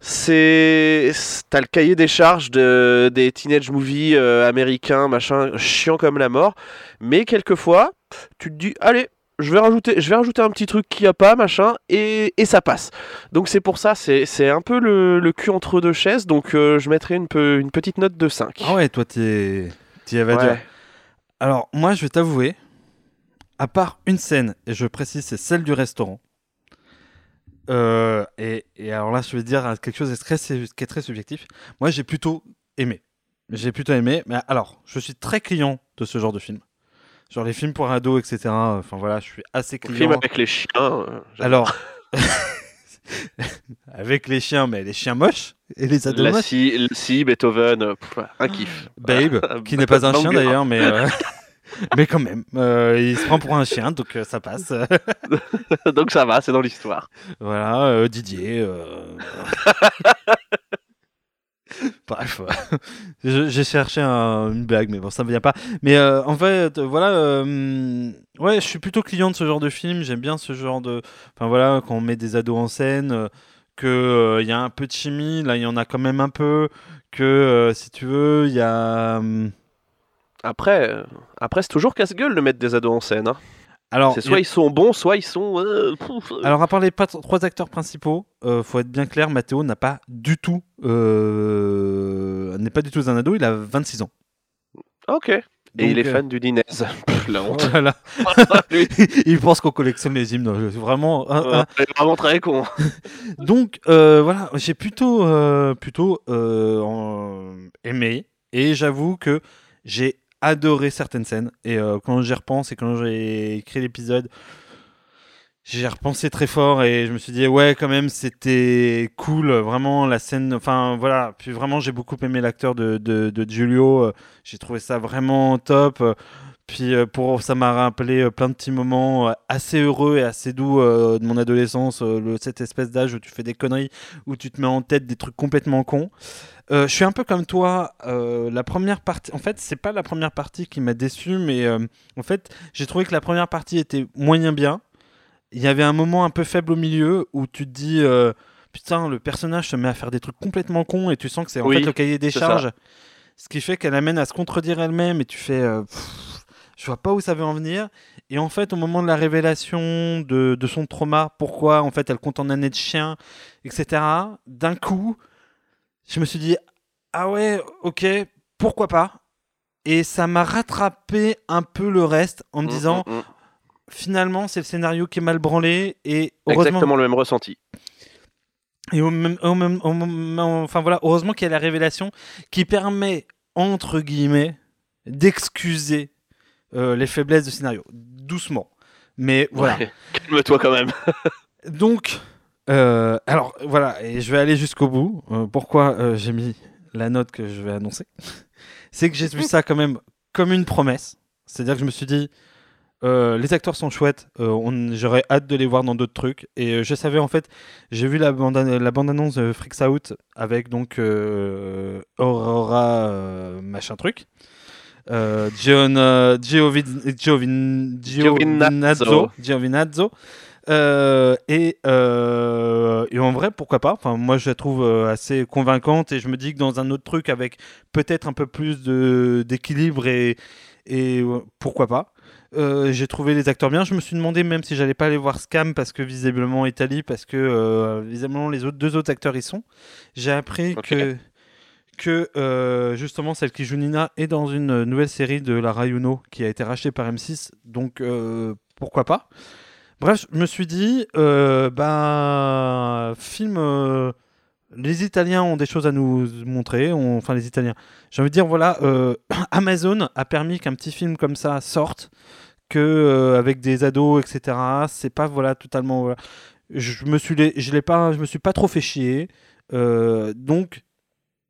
c'est t'as le cahier des charges de, des teenage movies euh, américains machin chiant comme la mort mais quelquefois tu te dis allez je vais rajouter je vais rajouter un petit truc qu'il n'y a pas machin et, et ça passe donc c'est pour ça c'est un peu le, le cul entre deux chaises donc euh, je mettrai une, peu, une petite note de 5 Ah ouais, toi, t'es... t'y. Ouais. Alors, moi, je vais t'avouer, à part une scène, et je précise, c'est celle du restaurant. euh, et, et alors là, je vais dire quelque chose de très, qui est très subjectif. Moi, j'ai plutôt aimé. J'ai plutôt aimé. Mais alors, je suis très client de ce genre de film. Genre les films pour ados, etc. Enfin voilà, je suis assez Le film client. avec les chiens euh. Alors, avec les chiens, mais les chiens moches et les ados la moches. scie, Beethoven pff, un kiff Babe, qui n'est pas un chien d'ailleurs, mais, euh, mais quand même, euh, il se prend pour un chien, donc euh, ça passe. donc ça va c'est dans l'histoire voilà, euh, Didier. Bref, j'ai cherché un- une blague, mais bon, ça ne vient pas. Mais en fait, voilà, ouais, je suis plutôt client de ce genre de film. J'aime bien ce genre de, enfin voilà, quand on met des ados en scène, euh, que euh, il y a un peu de chimie. Là, il y en a quand même un peu. Que si tu veux, il y a. hum, Après, euh, après c'est toujours casse-gueule de mettre des ados en scène. hein. Alors, C'est a- soit ils sont bons, soit ils sont. euh, euh. Alors, à part les trois acteurs principaux, euh, faut être bien clair, Mathéo n'a pas du tout. euh, n'est pas du tout un ado, il a 26 ans. Ok. Et Donc, il est fan du Dinez. La honte. Voilà. Il pense qu'on collectionne les hymnes. Vraiment. un- vraiment très con. Donc, voilà, j'ai plutôt, plutôt aimé. Et j'avoue que j'ai adoré certaines scènes. Et euh, quand j'y repense et quand j'ai écrit l'épisode, j'ai repensé très fort et je me suis dit ouais quand même c'était cool vraiment la scène enfin voilà puis vraiment j'ai beaucoup aimé l'acteur de, de, de Giulio euh, j'ai trouvé ça vraiment top puis euh, pour ça m'a rappelé euh, plein de petits moments euh, assez heureux et assez doux de mon adolescence le, cette espèce d'âge où tu fais des conneries où tu te mets en tête des trucs complètement cons. Euh, je suis un peu comme toi euh, la première partie en fait c'est pas la première partie qui m'a déçu mais euh, en fait j'ai trouvé que la première partie était moyen bien. Il y avait un moment un peu faible au milieu où tu te dis putain le personnage se met à faire des trucs complètement cons et tu sens que c'est en Oui, fait le cahier des ça. charges. Ce qui fait qu'elle amène à se contredire elle-même et tu fais pff, je vois pas où ça veut en venir et en fait au moment de la révélation de, de son trauma pourquoi en fait elle compte en année de chien etc d'un coup je me suis dit ah ouais ok pourquoi pas et ça m'a rattrapé un peu le reste en me Mm, disant mm, mm. finalement, c'est le scénario qui est mal branlé et heureusement, Exactement le même ressenti. et au même, au même- au moment- enfin voilà, heureusement qu'il y a la révélation qui permet entre guillemets d'excuser euh, les faiblesses du scénario, doucement. Mais voilà. Ouais. Calme-toi quand même. Donc, euh, alors voilà, et je vais aller jusqu'au bout. Euh, pourquoi j'ai mis la note que je vais annoncer? C'est que j'ai vu ça quand même comme une promesse. C'est-à-dire que je me suis dit, euh, les acteurs sont chouettes, euh, on- j'aurais hâte de les voir dans d'autres trucs. Et euh, je savais en fait, j'ai vu la bande la bande-annonce de Freaks Out avec donc Aurora machin truc. Euh, Gion, Giovin- Giovin- Giovinazzo. Giovinazzo. Euh, et, euh, et en vrai, pourquoi pas enfin, Moi, je la trouve euh, assez convaincante et je me dis que dans un autre truc avec peut-être un peu plus d'équilibre et, et euh, pourquoi pas Euh, J'ai trouvé les acteurs bien. Je me suis demandé même si j'allais pas aller voir Scam parce que visiblement Italie, parce que visiblement les autres, deux autres acteurs y sont. J'ai appris que que euh, justement celle qui joue Nina est dans une nouvelle série de Lara Juno qui a été rachetée par M6 donc euh, pourquoi pas. Bref je me suis dit bah film les Italiens ont des choses à nous montrer on- enfin les Italiens. J'ai envie de dire voilà Amazon a permis qu'un petit film comme ça sorte que avec des ados etc c'est pas voilà totalement je me suis je l'ai pas je me suis pas trop fait chier donc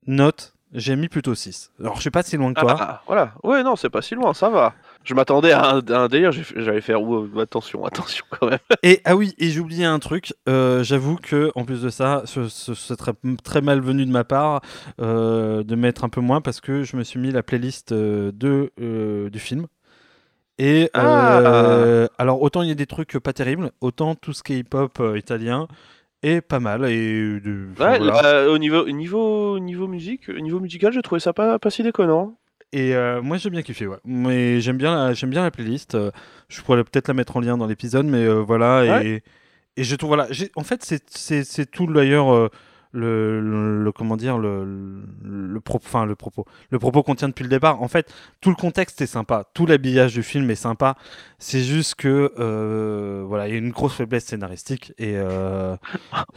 Note, j'ai mis plutôt 6. Alors je suis pas si loin que toi. Ah, voilà. Ouais, non, c'est pas si loin, ça va. Je m'attendais à un, à un délire, j'allais faire attention, attention quand même. Et ah oui, et j'ai oublié un truc. euh, J'avoue que en plus de ça, ce, ce- ce serait très malvenu de ma part euh, de mettre un peu moins parce que je me suis mis la playlist euh, de euh, du film. Et euh, alors autant il y a des trucs pas terribles, autant tout ce qui est hip-hop italien est pas mal et Ouais, voilà. euh, au niveau, au niveau, au niveau musique, au niveau musical, j'ai trouvé ça pas, pas si déconnant. Et euh, moi j'ai bien kiffé, ouais. Mais j'aime bien, la, j'aime bien la playlist. euh, je pourrais peut-être la mettre en lien dans l'épisode, mais euh, voilà. Et, Ouais. et je trouve, voilà. En fait, c'est tout d'ailleurs euh, le, le, le- comment dire le, le, propos, enfin le propos, le propos qu'on tient depuis le départ. En fait, tout le contexte est sympa, tout l'habillage du film est sympa. C'est juste que euh, voilà, il y a une grosse faiblesse scénaristique et euh,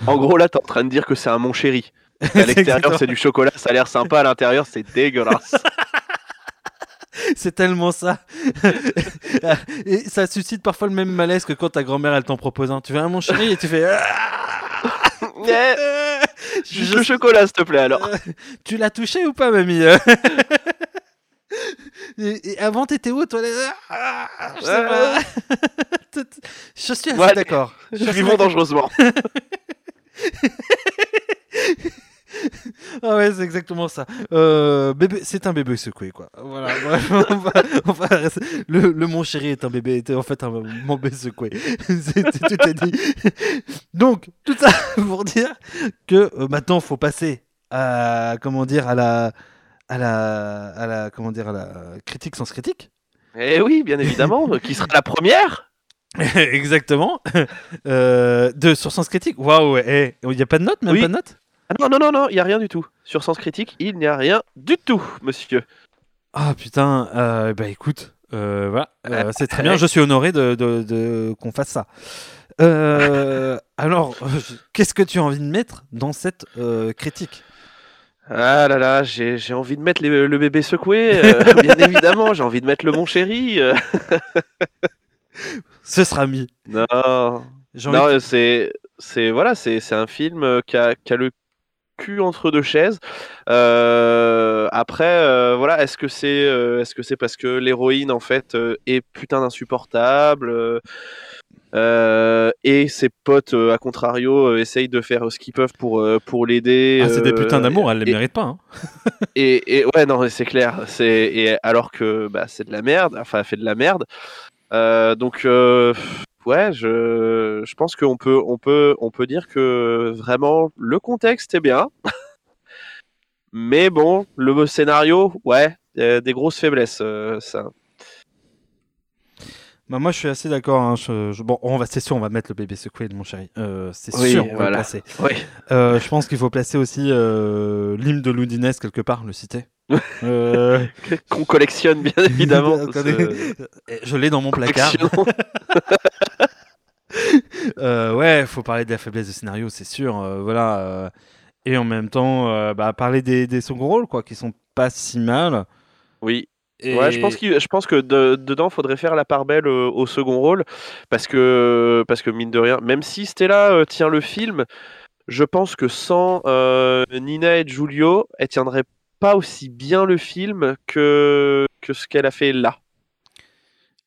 En gros, là, t'es en train de dire que c'est un mon chéri. À l'extérieur, c'est du chocolat, ça a l'air sympa, à l'intérieur, c'est dégueulasse. C'est tellement ça. et ça suscite parfois le même malaise que quand ta grand-mère elle t'en propose un. Tu fais un mon chéri et tu fais. Ah le chocolat, s'il te plaît, alors. Euh, tu l'as touché ou pas, mamie et, et avant, t'étais où, toi les- Ah, Je sais pas. Je suis assez Ouais, d'accord. Je suis assez Vivons dangereusement. Ah ouais, c'est exactement ça. Euh, bébé, c'est un bébé secoué, quoi. Voilà. on va- on va rester- le, le mon chéri est un bébé, était en fait un mon bébé secoué. C'est- c'est- tout est dit. Donc, tout ça pour dire que euh, maintenant, faut passer à comment dire à la à la à la comment dire à la critique sans critique. Eh oui, bien évidemment, qui sera la première Exactement. Euh, de sur Sens Critique. Waouh, il n'y a pas de note, même Oui. pas de note Ah non, non, non, non, il n'y a rien du tout. Sur Sens Critique, il n'y a rien du tout, monsieur. Ah putain, euh, bah écoute, euh, voilà, euh, c'est très bien, je suis honoré de, de- de- qu'on fasse ça. Euh, alors, qu'est-ce que tu as envie de mettre dans cette critique? Ah là là, j'ai j'ai envie de mettre les- le bébé secoué, bien évidemment, j'ai envie de mettre le mon chéri. Ce sera mis. Non. Non, de- c'est c'est voilà, c'est c'est un film qui a, qui a le cul entre deux chaises. Euh, après, euh, voilà, est-ce que c'est euh, est-ce que c'est parce que l'héroïne en fait est putain d'insupportable et ses potes à contrario essayent de faire ce qu'ils peuvent pour pour l'aider. Ah, c'est des putains d'amour, elle les et- mérite pas. hein. et, et ouais, non, c'est clair. C'est et alors que bah, c'est de la merde. Enfin, elle fait de la merde. Donc ouais, je, je pense qu'on peut on peut on peut dire que vraiment le contexte est bien. Mais bon, le scénario, ouais, a des grosses faiblesses. euh, ça. Bah, moi, je suis assez d'accord. hein, je- je- Bon, on va, c'est sûr, on va mettre le bébé secoué, mon chéri. Euh, c'est Oui, sûr, on va le placer. Oui. Euh, je pense qu'il faut placer aussi euh, l'hymne de Loudinès quelque part, le citer. Qu'on collectionne bien évidemment. que- je l'ai dans mon placard. ouais, faut parler de la faiblesse de scénario, c'est sûr. voilà. et en même temps, bah, parler des, des second rôles, quoi, qui sont pas si mal. Oui, Et- Ouais, je pense, je pense que de- dedans, faudrait faire la part belle euh, au second rôle, parce que, parce que mine de rien, même si Stella euh, tient le film, je pense que sans euh, Nina et Giulio, elle tiendrait pas aussi bien le film que, que ce qu'elle a fait là.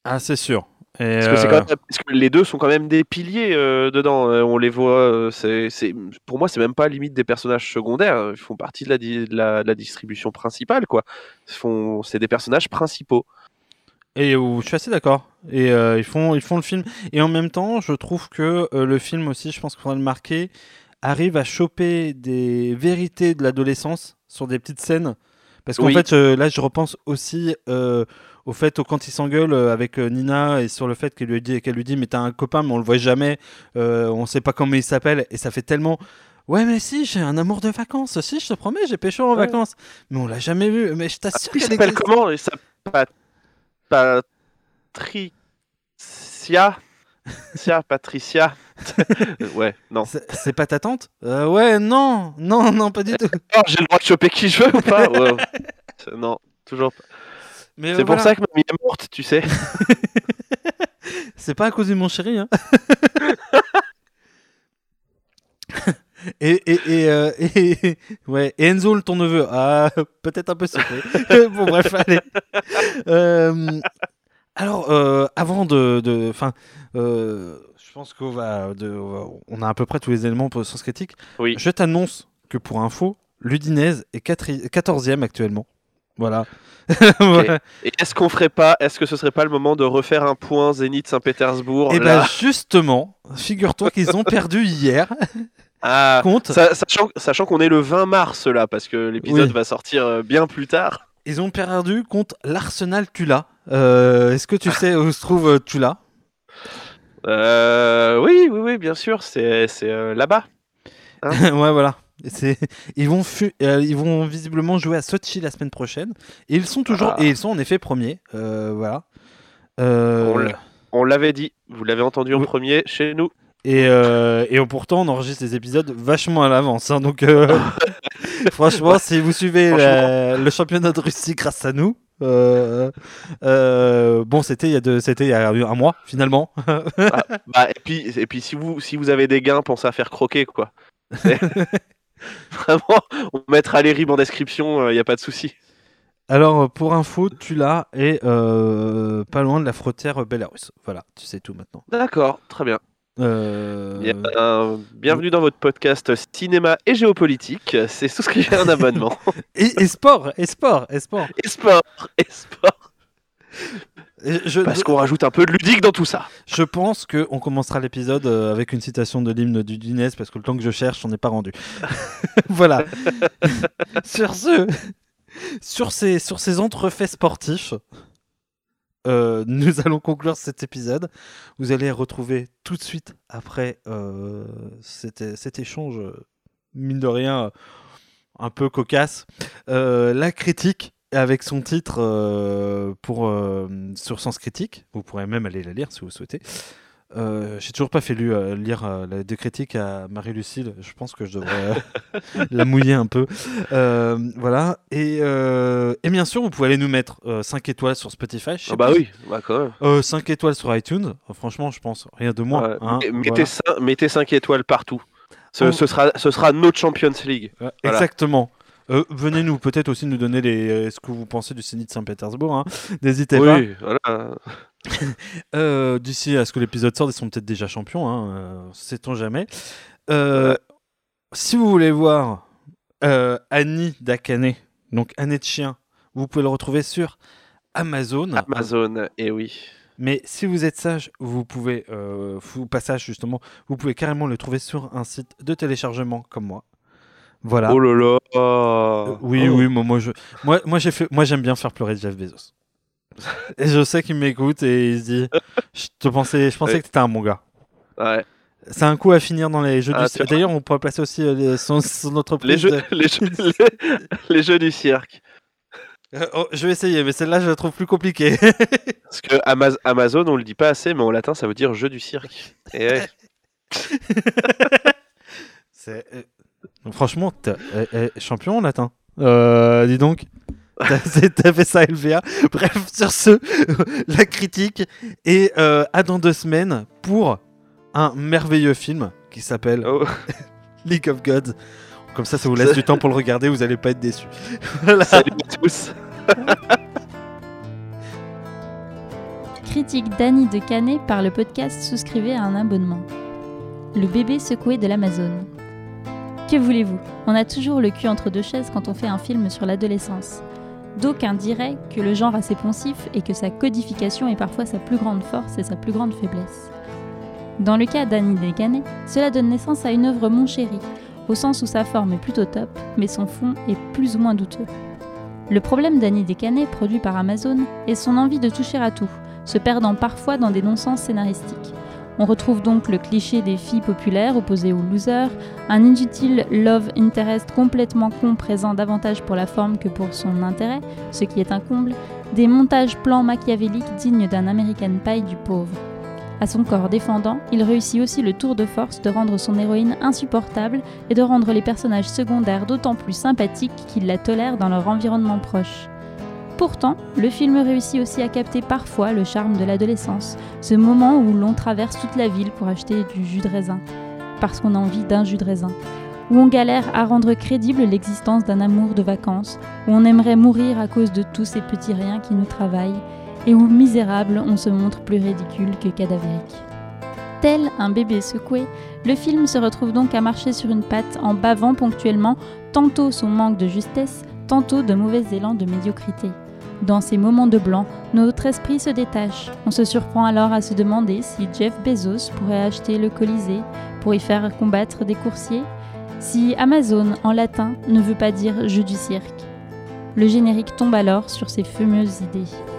Ah, c'est sûr. Parce que, euh, quand même- parce que les deux sont quand même des piliers euh, dedans. euh, on les voit. c'est, c'est- pour moi, c'est même pas limite des personnages secondaires. Ils font partie de la, di- de la, de la distribution principale, quoi. Ils font, c'est des personnages principaux. Et où je suis assez d'accord. Et euh, ils, font, ils font le film. Et en même temps, je trouve que euh, le film aussi, je pense qu'il faudra le marquer, arrive à choper des vérités de l'adolescence sur des petites scènes. Parce qu'en Oui. fait, là, je repense aussi au fait au- quand il s'engueule euh, avec euh, Nina et sur le fait qu'elle lui dit, qu'elle lui dit mais t'as un copain mais on le voit jamais, euh, on sait pas comment il s'appelle et ça fait tellement ouais mais si j'ai un amour de vacances, si je te promets j'ai pécho en Ouais. vacances, mais on l'a jamais vu, mais je t'assure Il qu'elle s'appelle comment? Il s'appelle Pat- Patricia Sia, Patricia Ouais, non. C'est pas ta tante? Euh, Ouais, non, non, non, pas du tout. Oh, j'ai le droit de choper qui je veux ou pas? Ouais. Non, toujours pas. Mais euh, C'est pour voilà. ça que mamie est morte, tu sais. C'est pas à cause de mon chéri, hein. et, et, et, euh, et- ouais, et Enzo, ton neveu, ah, peut-être un peu surpris. bon, bref, allez. Euh, alors, euh, avant de. de- euh, je pense qu'on va, de- on va- On a à peu près tous les éléments pour le sens critique. Oui. Je t'annonce que pour info, l'Udinese est 14e actuellement. Voilà. Et est-ce qu'on ferait pas, est-ce que ce serait pas le moment de refaire un point Zénith Saint-Pétersbourg Et là ben justement, figure-toi qu'ils ont perdu hier. Ah, Compte. sachant, sachant qu'on est le 20 mars là, parce que l'épisode Oui. va sortir euh, bien plus tard. Ils ont perdu contre l'Arsenal Tula. Euh, Est-ce que tu sais où se trouve euh, Tula? Euh, oui, oui, oui, bien sûr, c'est c'est, euh, là-bas. Ouais, voilà. Et c'est- Ils vont, fu- euh, ils vont visiblement jouer à Sochi la semaine prochaine. Et ils sont toujours, Ah. et ils sont en effet premiers. Euh, voilà. Euh, On l'a- On l'avait dit, vous l'avez entendu en Oui. premier chez nous. et, euh, et pourtant, on enregistre des épisodes vachement à l'avance. hein, donc, euh, franchement, si vous suivez la- le championnat de Russie grâce à nous, euh, euh, bon, c'était il y a deux- c'était il y a un mois finalement. Bah, et puis, et puis si, vous, si vous avez des gains, pensez à faire croquer, quoi. Vraiment, on mettra les ribs en description, il n'y a pas de souci. Alors, euh, pour info, Tula est euh, pas loin de la frontière Bélarus. Voilà, tu sais tout maintenant. D'accord, très bien. Euh, bien, bienvenue dans votre podcast cinéma et géopolitique. C'est souscrire un abonnement. Et, et sport, et sport, et sport. et sport, et sport. Je, Parce qu'on rajoute un peu de ludique dans tout ça. je pense qu'on commencera l'épisode euh, avec une citation de l'hymne du Dunez parce que le temps que je cherche, on n'est pas rendu. voilà. sur ce, sur ces, sur ces entrefaits sportifs, euh, nous allons conclure cet épisode. Vous allez retrouver tout de suite après euh, cet, cet échange, mine de rien, un peu cocasse, euh, la critique avec son titre euh, pour, euh, sur Sens Critique. Vous pourrez même aller la lire si vous souhaitez. Euh, J'ai toujours pas fait lu, euh, lire la- des critiques à Marie-Lucille. Je pense que je devrais la mouiller un peu. Voilà. Et, et bien sûr, vous pouvez aller nous mettre 5 étoiles sur Spotify. Ah bah oui, bah quand même. Euh, 5 étoiles sur iTunes. Franchement, je pense rien de moins. Ouais, hein, mais- voilà. mettez, 5, mettez cinq étoiles partout. Ce, ce sera, ce sera notre Champions League. Voilà. Exactement. Euh, venez nous peut-être aussi nous donner les, euh, ce que vous pensez du Zénith Saint-Pétersbourg. hein. N'hésitez pas. Oui, voilà. Euh, D'ici à ce que l'épisode sorte, ils sont peut-être déjà champions, hein, euh, sait-on jamais. Euh, Si vous voulez voir euh, Annie Dakane, donc Année de chien, vous pouvez le retrouver sur Amazon. Amazon, et oui. Mais si vous êtes sage, vous pouvez, euh, vous passage justement, vous pouvez carrément le trouver sur un site de téléchargement comme moi. Voilà. Oh là là. Euh, oui, Oh. oui, moi, moi, je, moi, moi, j'ai fait, moi, j'aime bien faire pleurer Jeff Bezos. Et je sais qu'il m'écoute et il se dit, je te pensais, je pensais Ouais. que t'étais un bon gars. Ouais. C'est un coup à finir dans les jeux Ah, du cirque. D'ailleurs, on pourrait placer aussi euh, les- son, son entreprise. Les jeux, de- les, jeux, les, les jeux du cirque. Euh, oh, je vais essayer, mais celle-là, je la trouve plus compliquée. Parce que Amaz- Amazon, on le dit pas assez, mais en latin, ça veut dire jeu du cirque. Et ouais. C'est, euh, Franchement, euh, euh, champion en latin. Euh, dis donc. T'as fait ça LVA. Bref, sur ce, la critique. Et euh, à dans deux semaines pour un merveilleux film qui s'appelle Oh. League of Gods. Comme ça, ça vous laisse du temps pour le regarder, vous allez pas être déçus. Voilà. Salut à tous. Critique d'Annie de Canet par le podcast Souscrivez à un abonnement. Le bébé secoué de l'Amazone. Que voulez-vous? On a toujours le cul entre deux chaises quand on fait un film sur l'adolescence. D'aucuns diraient que le genre assez poncif et que sa codification est parfois sa plus grande force et sa plus grande faiblesse. Dans le cas d'Annie de Canet, cela donne naissance à une œuvre mon chéri, au sens où sa forme est plutôt top, mais son fond est plus ou moins douteux. Le problème d'Annie Descanet, produit par Amazon, est son envie de toucher à tout, se perdant parfois dans des non-sens scénaristiques. On retrouve donc le cliché des filles populaires opposées aux losers, un inutile love interest complètement con présent davantage pour la forme que pour son intérêt, ce qui est un comble, des montages plans machiavéliques dignes d'un American Pie du pauvre. À son corps défendant, il réussit aussi le tour de force de rendre son héroïne insupportable et de rendre les personnages secondaires d'autant plus sympathiques qu'ils la tolèrent dans leur environnement proche. Pourtant, le film réussit aussi à capter parfois le charme de l'adolescence, ce moment où l'on traverse toute la ville pour acheter du jus de raisin, parce qu'on a envie d'un jus de raisin, où on galère à rendre crédible l'existence d'un amour de vacances, où on aimerait mourir à cause de tous ces petits riens qui nous travaillent, et où misérable on se montre plus ridicule que cadavérique. Tel un bébé secoué, le film se retrouve donc à marcher sur une patte en bavant ponctuellement tantôt son manque de justesse, tantôt de mauvais élans de médiocrité. Dans ces moments de blanc, notre esprit se détache. On se surprend alors à se demander si Jeff Bezos pourrait acheter le Colisée pour y faire combattre des coursiers, si Amazon en latin ne veut pas dire jeu du cirque. Le générique tombe alors sur ces fameuses idées.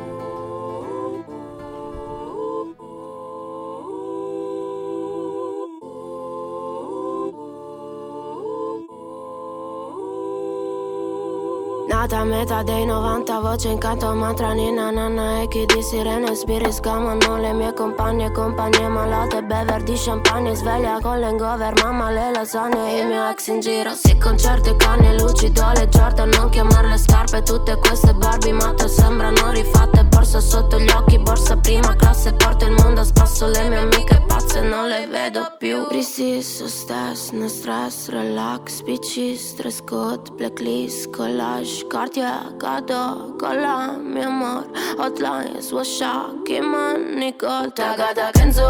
Nata a metà dei 90, voce in canto, mantra ninna nanna E chi di sirene e spiri scamano Le mie compagne, compagnie malate Bever di champagne, sveglia con l'hangover Mamma le lasagne, il mio ex in giro Si concerto e cani, lucido alle Jordan Non chiamare le scarpe, tutte queste Barbie matte Sembrano rifatte, borsa sotto gli occhi Borsa prima classe, porto il mondo a spasso Le mie amiche pazze non le vedo più. Preciso, stress, no stress, relax PC, stress code, blacklist, collage Cartier, Gado, Cola, mi amor Hotline, Swasha, Kiman, Nicole Tagada Kenzo,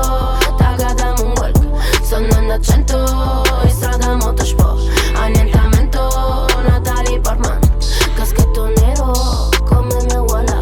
tagada Mongol Sunt în accento, e strada motoșpo Anientamento, Natalie Portman, Casqueto negro, come me wala